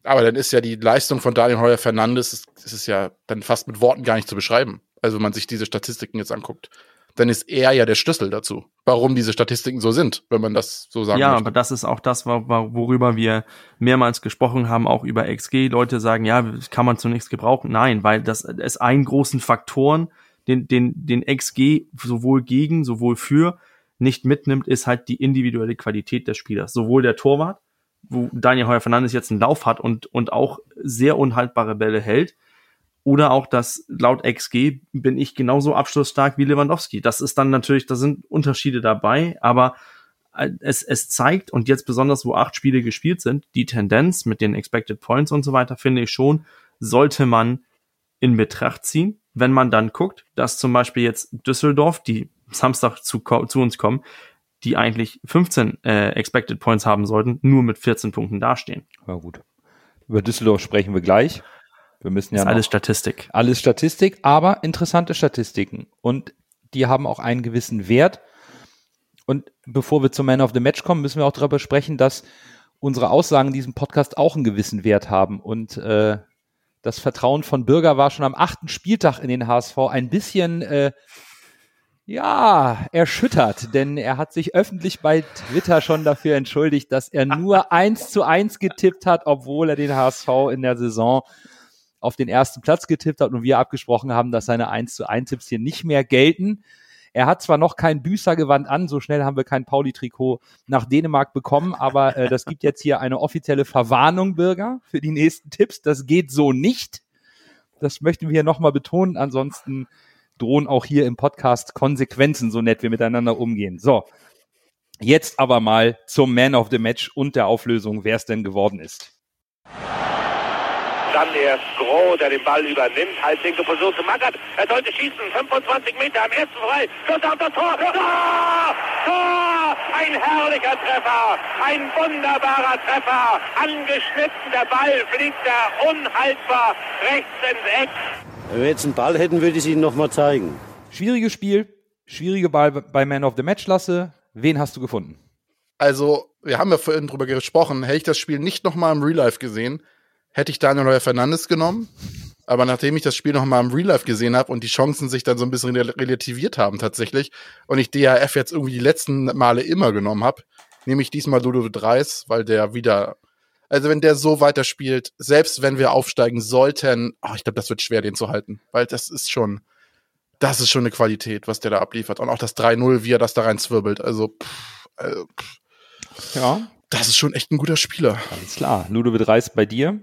Aber dann ist ja die Leistung von Daniel Heuer Fernandes, das ist ja dann fast mit Worten gar nicht zu beschreiben. Also wenn man sich diese Statistiken jetzt anguckt. dann ist er ja der Schlüssel dazu, warum diese Statistiken so sind, wenn man das so sagen Ja, möchte. aber das ist auch das, wo- wo- worüber wir mehrmals gesprochen haben, auch über XG. Leute sagen, ja, das kann man zunächst gebrauchen. Nein, weil das ist einen großen Faktoren, den, den, den XG sowohl gegen, sowohl für nicht mitnimmt, ist halt die individuelle Qualität des Spielers. Sowohl der Torwart, wo Daniel Heuer Fernandes jetzt einen Lauf hat und, und auch sehr unhaltbare Bälle hält, oder auch das laut XG bin ich genauso abschlussstark wie Lewandowski. Das ist dann natürlich, da sind Unterschiede dabei, aber äh, es, es zeigt, und jetzt besonders, wo acht Spiele gespielt sind, die Tendenz mit den Expected Points und so weiter, finde ich schon, sollte man in Betracht ziehen, wenn man dann guckt, dass zum Beispiel jetzt Düsseldorf, die Samstag zu, zu uns kommen, die eigentlich 15 äh, Expected Points haben sollten, nur mit 14 Punkten dastehen. Ja, gut. Über Düsseldorf sprechen wir gleich. Wir müssen ja ist alles Statistik. alles Statistik, aber interessante Statistiken. Und die haben auch einen gewissen Wert. Und bevor wir zum Man of the Match kommen, müssen wir auch darüber sprechen, dass unsere Aussagen in diesem Podcast auch einen gewissen Wert haben. Und äh, das Vertrauen von Bürger war schon am achten Spieltag in den HSV ein bisschen äh, ja, erschüttert, denn er hat sich öffentlich bei Twitter schon dafür entschuldigt, dass er nur eins zu eins getippt hat, obwohl er den HSV in der Saison auf den ersten Platz getippt hat und wir abgesprochen haben, dass seine 1 zu 1 Tipps hier nicht mehr gelten. Er hat zwar noch kein Büßergewand an, so schnell haben wir kein Pauli-Trikot nach Dänemark bekommen, aber äh, das gibt jetzt hier eine offizielle Verwarnung, Bürger, für die nächsten Tipps. Das geht so nicht. Das möchten wir hier nochmal betonen. Ansonsten drohen auch hier im Podcast Konsequenzen, so nett wir miteinander umgehen. So, jetzt aber mal zum Man of the Match und der Auflösung, wer es denn geworden ist. Dann erst Groh, der den Ball übernimmt. Halblinke Position zu Mackert. Er sollte schießen. 25 Meter am ersten frei. Schuss auf das Tor. Tor! Tor! Ein herrlicher Treffer. Ein wunderbarer Treffer. Angeschnitten. Der Ball fliegt da unhaltbar rechts ins Eck. Wenn wir jetzt einen Ball hätten, würde ich es Ihnen nochmal zeigen. Schwieriges Spiel, schwierige Ball bei Man of the Match Lasse. Wen hast du gefunden? Also, wir haben ja vorhin drüber gesprochen, hätte ich das Spiel nicht nochmal im Real Life gesehen, hätte ich Daniel Heuer Fernandes genommen. Aber nachdem ich das Spiel nochmal im Real Life gesehen habe und die Chancen sich dann so ein bisschen rel- relativiert haben tatsächlich und ich DHF jetzt irgendwie die letzten Male immer genommen habe, nehme ich diesmal Ludo Dreis, weil der wieder, also wenn der so weiterspielt, selbst wenn wir aufsteigen sollten, oh, ich glaube, das wird schwer, den zu halten, weil das ist schon, das ist schon eine Qualität, was der da abliefert. Und auch das 3-0, wie er das da rein zwirbelt. Also, pff, also pff, Ja, das ist schon echt ein guter Spieler. alles klar. Ludovic Reis bei dir.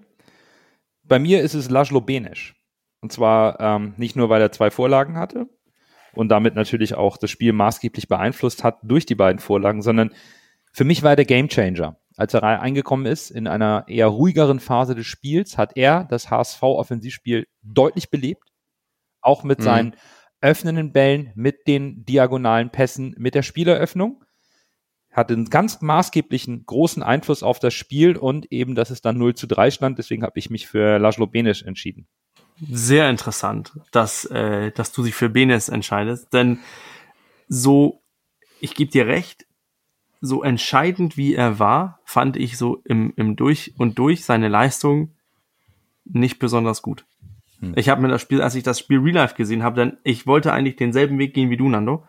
Bei mir ist es Laszlo Benesch. Und zwar ähm, nicht nur, weil er zwei Vorlagen hatte und damit natürlich auch das Spiel maßgeblich beeinflusst hat durch die beiden Vorlagen, sondern für mich war er der Gamechanger. Als er reingekommen ist in einer eher ruhigeren Phase des Spiels, hat er das HSV-Offensivspiel deutlich belebt. Auch mit Mhm. seinen öffnenden Bällen, mit den diagonalen Pässen, mit der Spieleröffnung. Hatte einen ganz maßgeblichen großen Einfluss auf das Spiel und eben, dass es dann 0 zu 3 stand. Deswegen habe ich mich für Laszlo Benisch entschieden. Sehr interessant, dass, äh, dass du dich für Benes entscheidest, denn so, ich gebe dir recht, so entscheidend wie er war, fand ich so im, im Durch und Durch seine Leistung nicht besonders gut. Ich habe mir das Spiel, als ich das Spiel Real Life gesehen habe, dann ich wollte eigentlich denselben Weg gehen wie du, Nando.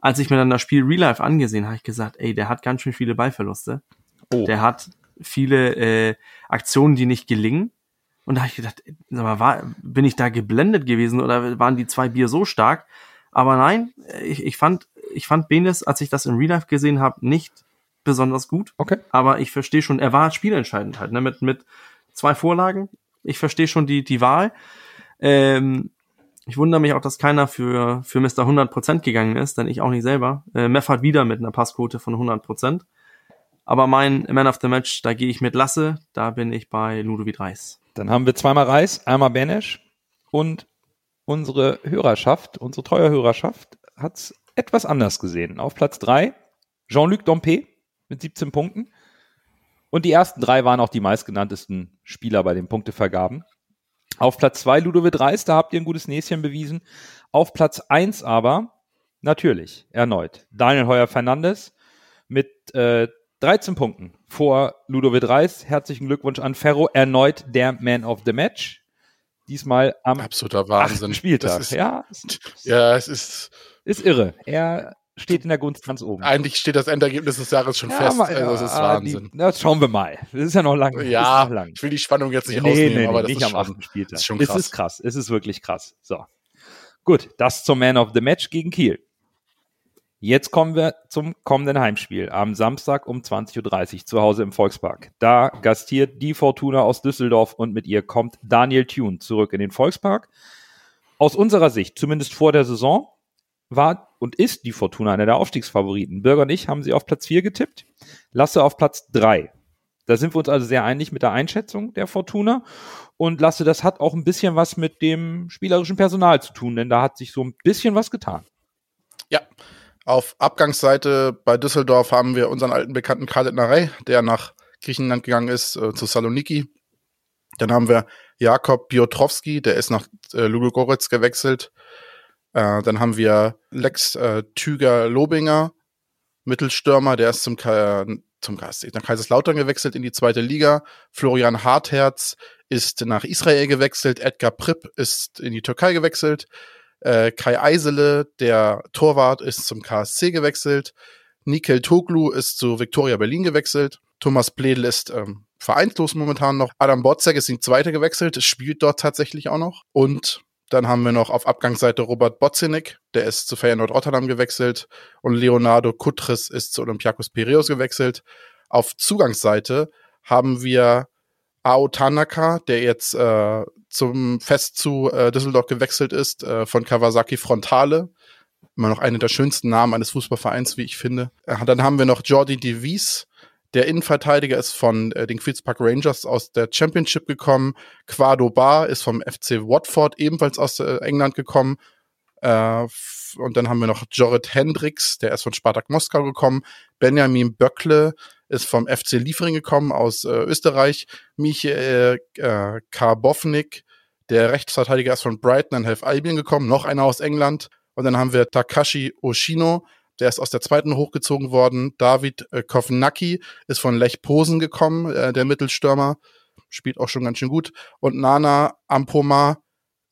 Als ich mir dann das Spiel Real Life angesehen habe, ich gesagt, ey, der hat ganz schön viele Ballverluste. Oh. Der hat viele äh, Aktionen, die nicht gelingen. Und da habe ich gedacht, sag mal, war, bin ich da geblendet gewesen oder waren die zwei Bier so stark? Aber nein, ich, ich fand, ich fand Benes, als ich das in Real Life gesehen habe, nicht besonders gut. Okay. Aber ich verstehe schon, er war spielentscheidend halt, ne, mit, mit zwei Vorlagen. Ich verstehe schon die, die Wahl. Ähm, ich wundere mich auch, dass keiner für, für Mr. 100% gegangen ist, denn ich auch nicht selber. Äh, Meffert wieder mit einer Passquote von 100%. Aber mein Man of the Match, da gehe ich mit Lasse, da bin ich bei Ludovic Reis. Dann haben wir zweimal Reis, einmal Benesch und unsere Hörerschaft, unsere treue Hörerschaft hat es etwas anders gesehen. Auf Platz drei Jean-Luc Dompe mit 17 Punkten. Und die ersten drei waren auch die meistgenanntesten Spieler bei den Punktevergaben. Auf Platz zwei Ludovic Reis, da habt ihr ein gutes Näschen bewiesen. Auf Platz eins aber, natürlich, erneut, Daniel Heuer Fernandes mit äh, 13 Punkten vor Ludovic Reis. Herzlichen Glückwunsch an Ferro, erneut der Man of the Match. Diesmal am Absoluter Wahnsinn. Spieltag. Das ist, ja, ja, es ist, Ist irre. Er steht in der Gunst ganz oben. Eigentlich steht das Endergebnis des Jahres schon Ja, fest. mal- also das ist ah, Wahnsinn. Die, na, schauen wir mal. Das ist ja noch lang. ja, noch lang. ich will die Spannung jetzt nicht Nee, rausnehmen, nee, aber nee, das nicht ist am schon, Spieltag. ist schon Es krass. ist krass. Es ist wirklich krass. So. Gut, das zum Man of the Match gegen Kiel. Jetzt kommen wir zum kommenden Heimspiel am Samstag um 20.30 Uhr zu Hause im Volkspark. Da gastiert die Fortuna aus Düsseldorf und mit ihr kommt Daniel Thune zurück in den Volkspark. Aus unserer Sicht, zumindest vor der Saison, war und ist die Fortuna einer der Aufstiegsfavoriten. Bürger und ich haben sie auf Platz 4 getippt, Lasse auf Platz 3. Da sind wir uns also sehr einig mit der Einschätzung der Fortuna. Und Lasse, das hat auch ein bisschen was mit dem spielerischen Personal zu tun, denn da hat sich so ein bisschen was getan. Ja, auf Abgangsseite bei Düsseldorf haben wir unseren alten Bekannten Khaled Narey, der nach Griechenland gegangen ist, äh, zu Saloniki. Dann haben wir Jakob Piotrowski, der ist nach äh, Ludogorets gewechselt. Äh, dann haben wir Lex äh, Tüger-Lobinger, Mittelstürmer, der ist zum, Ka zum KSC, nach Kaiserslautern gewechselt in die zweite Liga. Florian Hartherz ist nach Israel gewechselt. Edgar Pripp ist in die Türkei gewechselt. Äh, Kai Eisele, der Torwart, ist zum KSC gewechselt. Nikel Toglu ist zu Viktoria Berlin gewechselt. Thomas Bledel ist ähm, vereinslos momentan noch. Adam Botzek ist in die zweite gewechselt, spielt dort tatsächlich auch noch. Und dann haben wir noch auf Abgangsseite Robert Botzinik, der ist zu Feyenoord Rotterdam gewechselt. Und Leonardo Kutris ist zu Olympiakos Piraeus gewechselt. Auf Zugangsseite haben wir Ao Tanaka, der jetzt äh, zum Fest zu äh, Düsseldorf gewechselt ist, äh, von Kawasaki Frontale. Immer noch einer der schönsten Namen eines Fußballvereins, wie ich finde. Äh, dann haben wir noch Jordi Devis, der Innenverteidiger ist von äh, den Queens Park Rangers aus der Championship gekommen. Quado Bar ist vom FC Watford ebenfalls aus äh, England gekommen. Äh, und dann haben wir noch Jorrit Hendricks, der ist von Spartak Moskau gekommen. Benjamin Böckle ist vom FC Liefering gekommen aus äh, Österreich. Michael äh, Karbovnik, der Rechtsverteidiger ist von Brighton and Hove Albion gekommen. Noch einer aus England. Und dann haben wir Takashi Oshino, der ist aus der zweiten hochgezogen worden. David äh, Kovnacki ist von Lech Posen gekommen, äh, der Mittelstürmer. Spielt auch schon ganz schön gut. Und Nana Ampoma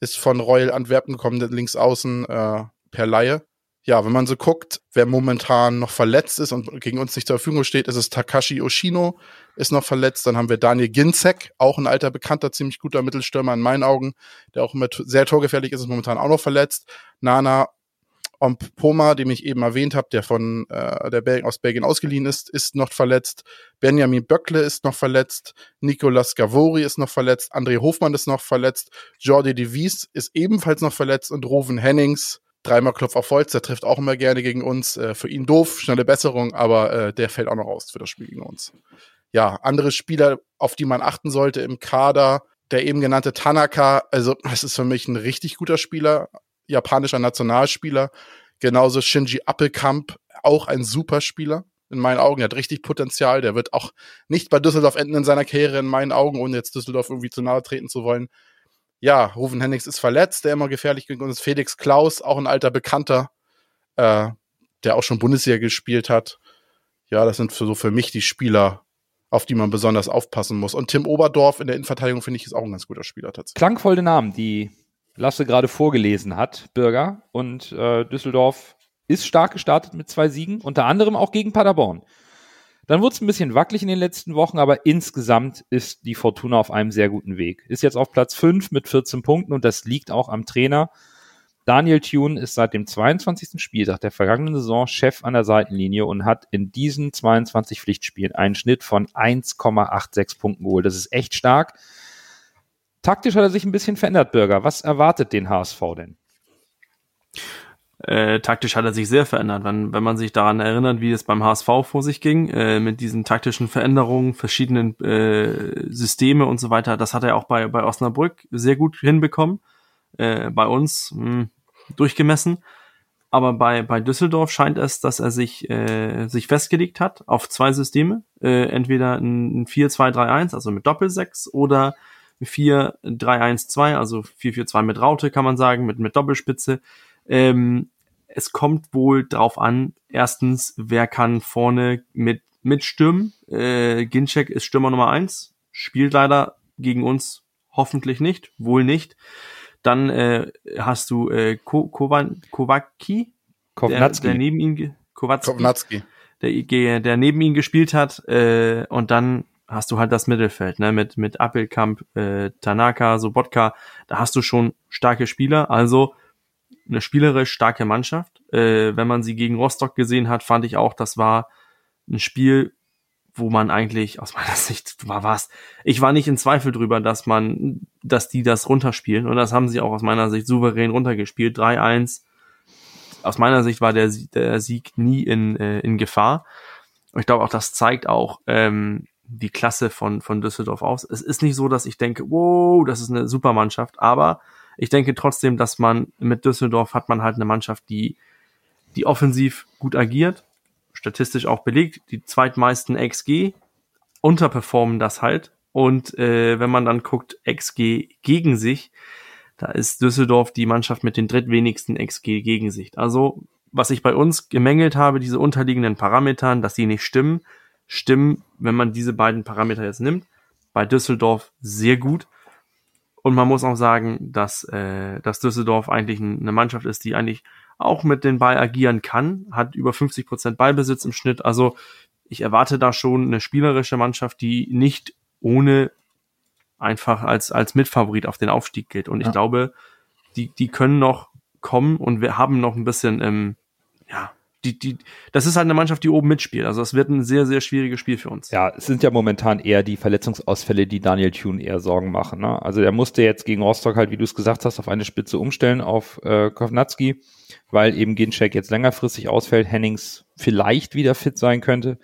ist von Royal Antwerpen gekommen, links außen äh, per Laie. Ja, wenn man so guckt, wer momentan noch verletzt ist und gegen uns nicht zur Verfügung steht, ist es Takashi Oshino, ist noch verletzt. Dann haben wir Daniel Ginzek, auch ein alter Bekannter, ziemlich guter Mittelstürmer in meinen Augen, der auch immer sehr torgefährlich ist, ist momentan auch noch verletzt. Nana Ompoma, den ich eben erwähnt habe, der von äh, der Bel aus Belgien ausgeliehen ist, ist noch verletzt. Benjamin Böckle ist noch verletzt. Nicolas Gavori ist noch verletzt. André Hofmann ist noch verletzt. Jordi de Wies ist ebenfalls noch verletzt. Und Roven Hennings, dreimal Klopf auf Holz, der trifft auch immer gerne gegen uns. Äh, für ihn doof, schnelle Besserung, aber äh, der fällt auch noch aus für das Spiel gegen uns. Ja, andere Spieler, auf die man achten sollte im Kader, der eben genannte Tanaka, also das ist für mich ein richtig guter Spieler, japanischer Nationalspieler. Genauso Shinji Appelkamp, auch ein super Spieler. In meinen Augen, er hat richtig Potenzial. Der wird auch nicht bei Düsseldorf enden in seiner Karriere, in meinen Augen, ohne jetzt Düsseldorf irgendwie zu nahe treten zu wollen. Ja, Rufen Hennings ist verletzt, der immer gefährlich gegen uns ist. Felix Klaus, auch ein alter Bekannter, äh, der auch schon Bundesliga gespielt hat. Ja, das sind für, so für mich die Spieler, auf die man besonders aufpassen muss. Und Tim Oberdorf in der Innenverteidigung, finde ich, ist auch ein ganz guter Spieler tatsächlich. Klangvolle Namen, die Lasse gerade vorgelesen hat, Bürger. Und äh, Düsseldorf ist stark gestartet mit zwei Siegen, unter anderem auch gegen Paderborn. Dann wurde es ein bisschen wackelig in den letzten Wochen, aber insgesamt ist die Fortuna auf einem sehr guten Weg. Ist jetzt auf Platz 5 mit 14 Punkten und das liegt auch am Trainer. Daniel Thune ist seit dem 22. Spieltag der vergangenen Saison Chef an der Seitenlinie und hat in diesen 22 Pflichtspielen einen Schnitt von 1,86 Punkten geholt. Das ist echt stark. Taktisch hat er sich ein bisschen verändert, Bürger. Was erwartet den HSV denn? Äh, taktisch hat er sich sehr verändert. Wenn, wenn man sich daran erinnert, wie es beim HSV vor sich ging, äh, mit diesen taktischen Veränderungen, verschiedenen äh, Systeme und so weiter, das hat er auch bei, bei Osnabrück sehr gut hinbekommen. Äh, bei uns mh, durchgemessen. Aber bei, bei Düsseldorf scheint es, dass er sich, äh, sich festgelegt hat auf zwei Systeme. Äh, entweder ein 4-2-3-1, also mit Doppelsechs, oder 4-3-1-2, also 4-4-2 mit Raute, kann man sagen, mit, mit Doppelspitze. Ähm, es kommt wohl drauf an, erstens, wer kann vorne mit mitstürmen. Äh, Ginczek ist Stürmer Nummer eins, spielt leider gegen uns hoffentlich nicht, wohl nicht. Dann äh, hast du äh, Ko Kovan Kovacki, Kovnatski. Der, der neben ihm, Kovnatski. der, der neben ihm gespielt hat, äh, und dann hast du halt das Mittelfeld, ne, mit, mit Appelkamp, äh, Tanaka, Sobotka, da hast du schon starke Spieler, also eine spielerisch starke Mannschaft. Äh, wenn man sie gegen Rostock gesehen hat, fand ich auch, das war ein Spiel, wo man eigentlich aus meiner Sicht war was. Ich war nicht in Zweifel drüber, dass man, dass die das runterspielen und das haben sie auch aus meiner Sicht souverän runtergespielt. 3-1. Aus meiner Sicht war der, der Sieg nie in, äh, in Gefahr. Und ich glaube auch, das zeigt auch ähm, die Klasse von, von Düsseldorf aus. Es ist nicht so, dass ich denke, wow, das ist eine super Mannschaft, aber ich denke trotzdem, dass man mit Düsseldorf hat man halt eine Mannschaft, die, die offensiv gut agiert, statistisch auch belegt, die zweitmeisten XG unterperformen das halt. Und äh, wenn man dann guckt, XG gegen sich, da ist Düsseldorf die Mannschaft mit den drittwenigsten XG gegen sich. Also, was ich bei uns gemängelt habe, diese unterliegenden Parametern, dass die nicht stimmen, stimmen, wenn man diese beiden Parameter jetzt nimmt, bei Düsseldorf sehr gut. Und man muss auch sagen, dass, äh, dass Düsseldorf eigentlich ein- eine Mannschaft ist, die eigentlich auch mit den Ball agieren kann, hat über 50 Prozent Ballbesitz im Schnitt. Also ich erwarte da schon eine spielerische Mannschaft, die nicht ohne einfach als, als Mitfavorit auf den Aufstieg gilt. Und ich Ja. glaube, die, die können noch kommen und wir haben noch ein bisschen, ähm, ja, die, die, das ist halt eine Mannschaft, die oben mitspielt. Also es wird ein sehr, sehr schwieriges Spiel für uns. Ja, es sind ja momentan eher die Verletzungsausfälle, die Daniel Thune eher Sorgen machen. Ne? Also der musste jetzt gegen Rostock halt, wie du es gesagt hast, auf eine Spitze umstellen auf äh, Kovnatski, weil eben Ginczek jetzt längerfristig ausfällt, Hennings vielleicht wieder fit sein könnte.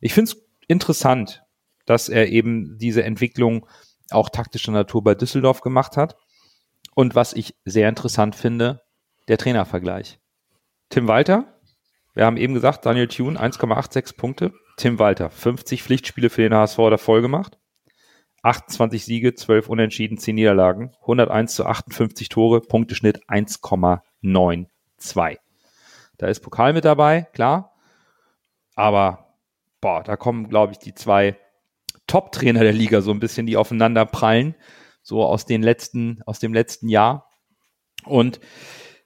Ich finde es interessant, dass er eben diese Entwicklung auch taktischer Natur bei Düsseldorf gemacht hat. Und was ich sehr interessant finde, der Trainervergleich. Tim Walter, wir haben eben gesagt, Daniel Thune 1,86 Punkte. Tim Walter, 50 Pflichtspiele für den HSV davor gemacht. 28 Siege, 12 Unentschieden, 10 Niederlagen, 101 zu 58 Tore, Punkteschnitt 1,92. Da ist Pokal mit dabei, klar. Aber, boah, da kommen, glaube ich, die zwei Top-Trainer der Liga so ein bisschen, die aufeinander prallen. So aus den letzten, aus dem letzten Jahr. Und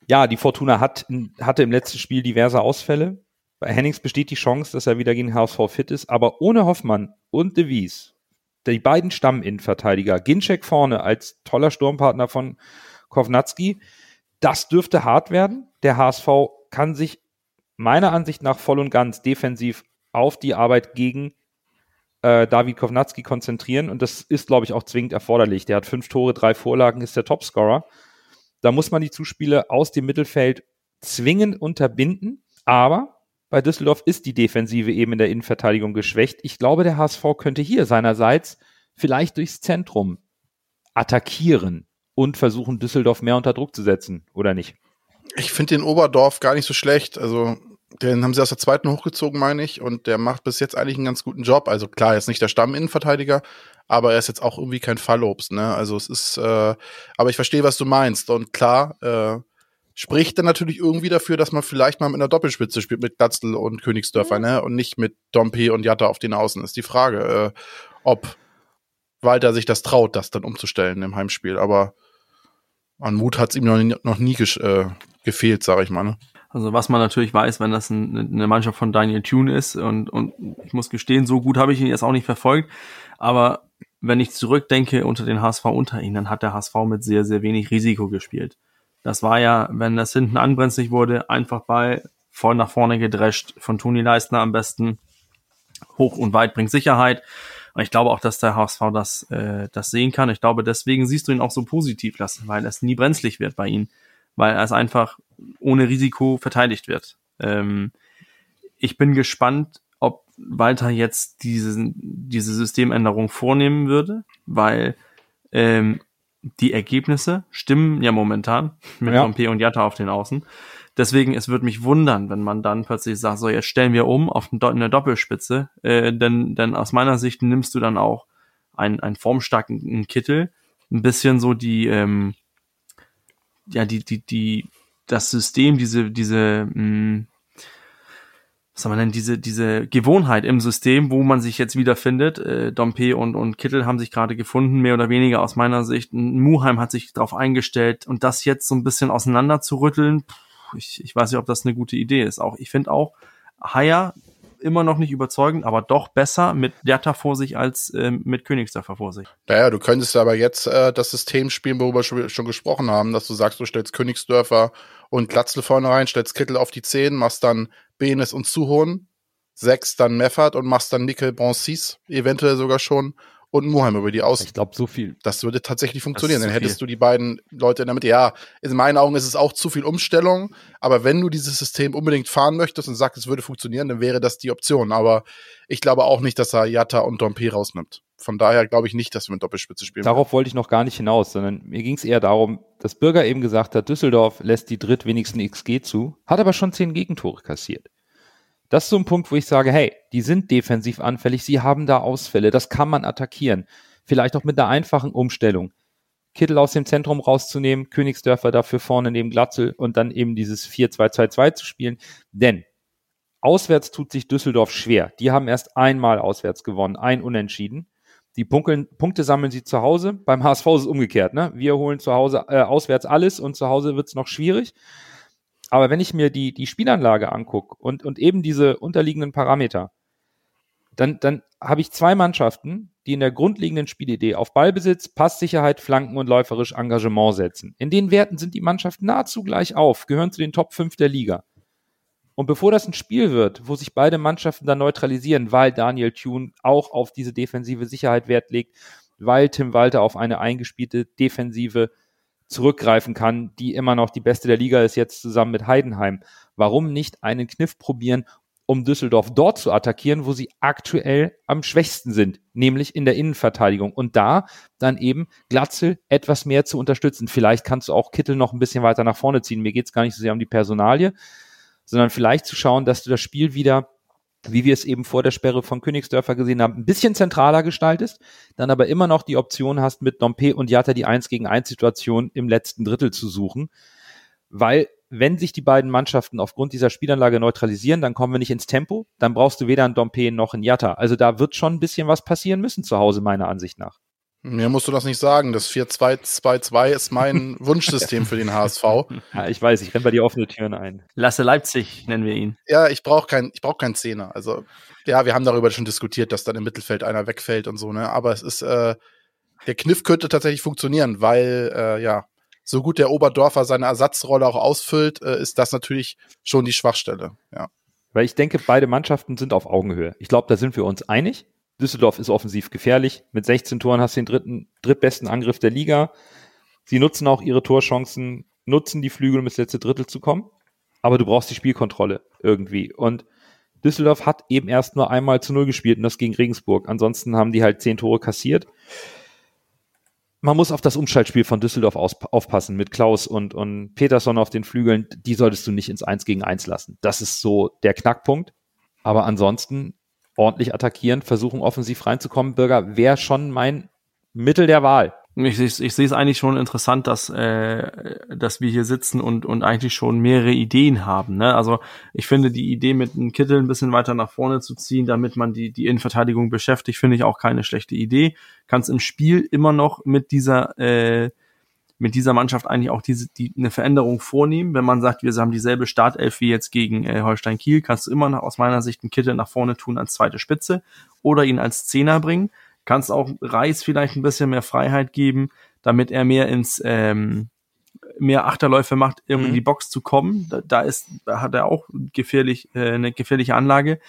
ja, die Fortuna hat, hatte im letzten Spiel diverse Ausfälle. Bei Hennings besteht die Chance, dass er wieder gegen HSV fit ist, aber ohne Hoffmann und De Wies, die beiden Stamminnenverteidiger, Ginczek vorne als toller Sturmpartner von Kovnatski, das dürfte hart werden. Der HSV kann sich meiner Ansicht nach voll und ganz defensiv auf die Arbeit gegen äh, David Kovnatski konzentrieren und das ist, glaube ich, auch zwingend erforderlich. Der hat fünf Tore, drei Vorlagen, ist der Topscorer. Da muss man die Zuspiele aus dem Mittelfeld zwingend unterbinden. Aber bei Düsseldorf ist die Defensive eben in der Innenverteidigung geschwächt. Ich glaube, der HSV könnte hier seinerseits vielleicht durchs Zentrum attackieren und versuchen, Düsseldorf mehr unter Druck zu setzen, oder nicht? Ich finde den Oberdorf gar nicht so schlecht. Also, den haben sie aus der zweiten hochgezogen, meine ich. Und der macht bis jetzt eigentlich einen ganz guten Job. Also klar, er ist nicht der Stamminnenverteidiger, aber er ist jetzt auch irgendwie kein Fallobst, ne? Also es ist, äh, aber ich verstehe, was du meinst. Und klar, äh, spricht dann natürlich irgendwie dafür, dass man vielleicht mal mit einer Doppelspitze spielt, mit Glatzel und Königsdörfer, ne? Und nicht mit Dompe und Jatta auf den Außen. Ist die Frage, äh, ob Walter sich das traut, das dann umzustellen im Heimspiel. Aber an Mut hat es ihm noch nie, noch nie äh, gefehlt, sage ich mal. Ne? Also was man natürlich weiß, wenn das ein, eine Mannschaft von Daniel Thune ist und, und ich muss gestehen, so gut habe ich ihn jetzt auch nicht verfolgt, aber wenn ich zurückdenke unter den HSV unter ihnen, dann hat der HSV mit sehr, sehr wenig Risiko gespielt. Das war ja, wenn das hinten anbrenzlig wurde, einfach Ball voll nach vorne gedrescht, von Toni Leistner am besten, hoch und weit bringt Sicherheit. Und ich glaube auch, dass der HSV das, äh, das sehen kann. Ich glaube, deswegen siehst du ihn auch so positiv lassen, weil es nie brenzlig wird bei ihm, weil er es einfach ohne Risiko verteidigt wird. Ähm, ich bin gespannt, ob Walter jetzt diese, diese Systemänderung vornehmen würde, weil ähm, die Ergebnisse stimmen ja momentan mit Ja. Dompe und Jatta auf den Außen. Deswegen, es würde mich wundern, wenn man dann plötzlich sagt, so jetzt stellen wir um auf eine Doppelspitze, äh, denn, denn aus meiner Sicht nimmst du dann auch einen, einen formstarken Kittel, ein bisschen so die, ähm, ja, die, die, die, das System, diese, diese, mh, was soll man denn, diese, diese Gewohnheit im System, wo man sich jetzt wiederfindet. Äh, Dompe und, und Kittel haben sich gerade gefunden, mehr oder weniger aus meiner Sicht. Muheim hat sich darauf eingestellt und das jetzt so ein bisschen auseinander zu rütteln, pff, ich, ich weiß nicht, ob das eine gute Idee ist. Auch ich finde auch Haier immer noch nicht überzeugend, aber doch besser mit Jatta vor sich als ähm, mit Königsdörfer vor sich. Naja, du könntest aber jetzt äh, das System spielen, worüber wir schon, schon gesprochen haben, dass du sagst, du stellst Königsdörfer und Glatzel vorne rein, stellst Kittel auf die 10, machst dann Benes und Zuhon, sechs dann Meffert und machst dann Nickel Broncis, eventuell sogar schon und Muheim über die Außen. Ich glaube, so viel. Das würde tatsächlich funktionieren. Dann hättest du die beiden Leute in der Mitte. Ja, in meinen Augen ist es auch zu viel Umstellung. Aber wenn du dieses System unbedingt fahren möchtest und sagst, es würde funktionieren, dann wäre das die Option. Aber ich glaube auch nicht, dass er Jatta und Dompe rausnimmt. Von daher glaube ich nicht, dass wir mit Doppelspitze spielen. Darauf wollte ich noch gar nicht hinaus, sondern mir ging es eher darum, dass Bürger eben gesagt hat, Düsseldorf lässt die drittwenigsten XG zu, hat aber schon zehn Gegentore kassiert. Das ist so ein Punkt, wo ich sage, hey, die sind defensiv anfällig, sie haben da Ausfälle, das kann man attackieren. Vielleicht auch mit einer einfachen Umstellung. Kittel aus dem Zentrum rauszunehmen, Königsdörfer dafür vorne neben Glatzel und dann eben dieses 4-2-2-2 zu spielen. Denn auswärts tut sich Düsseldorf schwer. Die haben erst einmal auswärts gewonnen, ein Unentschieden. Die Punkte, Punkte sammeln sie zu Hause. Beim HSV ist es umgekehrt. Ne? Wir holen zu Hause äh, auswärts alles und zu Hause wird es noch schwierig. Aber wenn ich mir die, die Spielanlage angucke und, und eben diese unterliegenden Parameter, dann, dann habe ich zwei Mannschaften, die in der grundlegenden Spielidee auf Ballbesitz, Passsicherheit, Flanken und läuferisch Engagement setzen. In den Werten sind die Mannschaften nahezu gleich auf, gehören zu den Top 5 der Liga. Und bevor das ein Spiel wird, wo sich beide Mannschaften dann neutralisieren, weil Daniel Thune auch auf diese defensive Sicherheit Wert legt, weil Tim Walter auf eine eingespielte Defensive zurückgreifen kann, die immer noch die beste der Liga ist, jetzt zusammen mit Heidenheim. Warum nicht einen Kniff probieren, um Düsseldorf dort zu attackieren, wo sie aktuell am schwächsten sind, nämlich in der Innenverteidigung. Und da dann eben Glatzel etwas mehr zu unterstützen. Vielleicht kannst du auch Kittel noch ein bisschen weiter nach vorne ziehen. Mir geht es gar nicht so sehr um die Personalie, sondern vielleicht zu schauen, dass du das Spiel wieder, wie wir es eben vor der Sperre von Königsdörfer gesehen haben, ein bisschen zentraler gestaltest, dann aber immer noch die Option hast, mit Dompe und Jatta die 1 gegen 1 Situation im letzten Drittel zu suchen. Weil wenn sich die beiden Mannschaften aufgrund dieser Spielanlage neutralisieren, dann kommen wir nicht ins Tempo, dann brauchst du weder einen Dompe noch einen Jatta. Also da wird schon ein bisschen was passieren müssen zu Hause, meiner Ansicht nach. Mir musst du das nicht sagen. Das 4-2-2-2 ist mein Wunschsystem für den HSV. Ja, ich weiß, ich renne bei dir offene Türen ein. Lasse Leipzig nennen wir ihn. Ja, ich brauche kein, ich brauche keinen Zehner. Also ja, wir haben darüber schon diskutiert, dass dann im Mittelfeld einer wegfällt und so. Ne, aber es ist äh, der Kniff könnte tatsächlich funktionieren, weil äh, ja so gut der Oberdorfer seine Ersatzrolle auch ausfüllt, äh, ist das natürlich schon die Schwachstelle. Ja. Weil ich denke, beide Mannschaften sind auf Augenhöhe. Ich glaube, da sind wir uns einig. Düsseldorf ist offensiv gefährlich. Mit 16 Toren hast du den dritten, drittbesten Angriff der Liga. Sie nutzen auch ihre Torchancen, nutzen die Flügel, um ins letzte Drittel zu kommen. Aber du brauchst die Spielkontrolle irgendwie. Und Düsseldorf hat eben erst nur einmal zu Null gespielt und das gegen Regensburg. Ansonsten haben die halt zehn Tore kassiert. Man muss auf das Umschaltspiel von Düsseldorf aufpassen mit Klaus und, und Peterson auf den Flügeln. Die solltest du nicht ins Eins gegen Eins lassen. Das ist so der Knackpunkt. Aber ansonsten ordentlich attackieren, versuchen offensiv reinzukommen. Bürger wäre schon mein Mittel der Wahl. Ich, ich, ich sehe es eigentlich schon interessant, dass, äh, dass wir hier sitzen und, und eigentlich schon mehrere Ideen haben. Ne? Also ich finde die Idee, mit einem Kittel ein bisschen weiter nach vorne zu ziehen, damit man die, die Innenverteidigung beschäftigt, finde ich auch keine schlechte Idee. Kannst im Spiel immer noch mit dieser äh, mit dieser Mannschaft eigentlich auch diese die eine Veränderung vornehmen. Wenn man sagt, wir haben dieselbe Startelf wie jetzt gegen äh, Holstein Kiel, kannst du immer noch aus meiner Sicht einen Kittel nach vorne tun als zweite Spitze oder ihn als Zehner bringen kannst auch Reis vielleicht ein bisschen mehr Freiheit geben, damit er mehr ins ähm, mehr Achterläufe macht, um in Mhm. die Box zu kommen. Da, da ist, da hat er auch gefährlich, äh, eine gefährliche Anlage.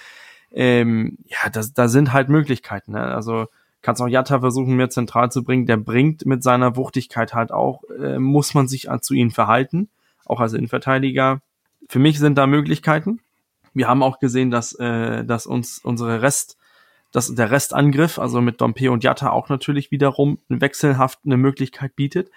Ähm, ja, das, da sind halt Möglichkeiten. Ne? Also kannst auch Jatta versuchen, mehr zentral zu bringen. Der bringt mit seiner Wuchtigkeit halt auch, äh, muss man sich zu ihm verhalten, auch als Innenverteidiger. Für mich sind da Möglichkeiten. Wir haben auch gesehen, dass, äh, dass uns unsere Rest, dass der Restangriff, also mit Dompe und Jatta auch natürlich wiederum wechselhaft eine Möglichkeit bietet.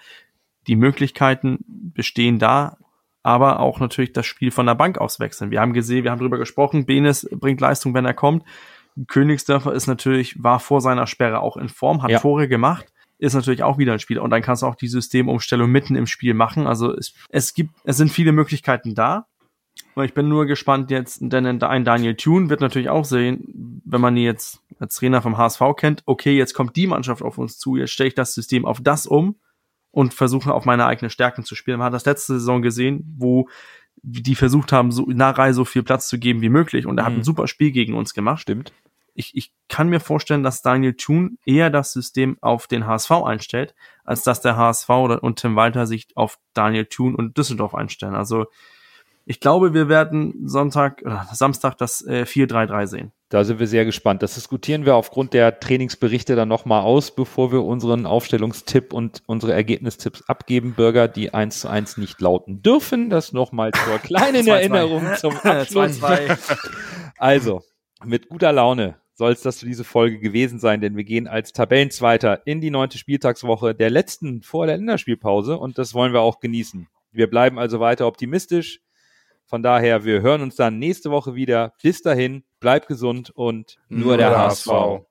Die Möglichkeiten bestehen da, aber auch natürlich das Spiel von der Bank aus wechseln. Wir haben gesehen, wir haben drüber gesprochen, Benes bringt Leistung, wenn er kommt. Königsdörfer ist natürlich, war vor seiner Sperre auch in Form, hat Ja. Tore gemacht, ist natürlich auch wieder ein Spieler. Und dann kannst du auch die Systemumstellung mitten im Spiel machen. Also es, es gibt, es sind viele Möglichkeiten da. Und ich bin nur gespannt jetzt, denn ein Daniel Thune wird natürlich auch sehen, wenn man ihn jetzt als Trainer vom HSV kennt, okay, jetzt kommt die Mannschaft auf uns zu, jetzt stelle ich das System auf das um und versuche auf meine eigenen Stärken zu spielen. Man hat das letzte Saison gesehen, wo die versucht haben, so Narei so viel Platz zu geben wie möglich. Und er hat Mhm. ein super Spiel gegen uns gemacht. Stimmt. Ich, ich kann mir vorstellen, dass Daniel Thun eher das System auf den HSV einstellt, als dass der HSV oder, und Tim Walter sich auf Daniel Thun und Düsseldorf einstellen. Also ich glaube, wir werden Sonntag oder Samstag das äh, 4-3-3 sehen. Da sind wir sehr gespannt. Das diskutieren wir aufgrund der Trainingsberichte dann nochmal aus, bevor wir unseren Aufstellungstipp und unsere Ergebnistipps abgeben. Bürger, die eins zu eins nicht lauten dürfen. Das nochmal zur kleinen 2-2. Erinnerung zum Abschluss. 2-2. Also, mit guter Laune soll es das für diese Folge gewesen sein, denn wir gehen als Tabellenzweiter in die neunte Spieltagswoche der letzten vor der Länderspielpause und das wollen wir auch genießen. Wir bleiben also weiter optimistisch. Von daher, wir hören uns dann nächste Woche wieder. Bis dahin, bleibt gesund und nur, der HSV.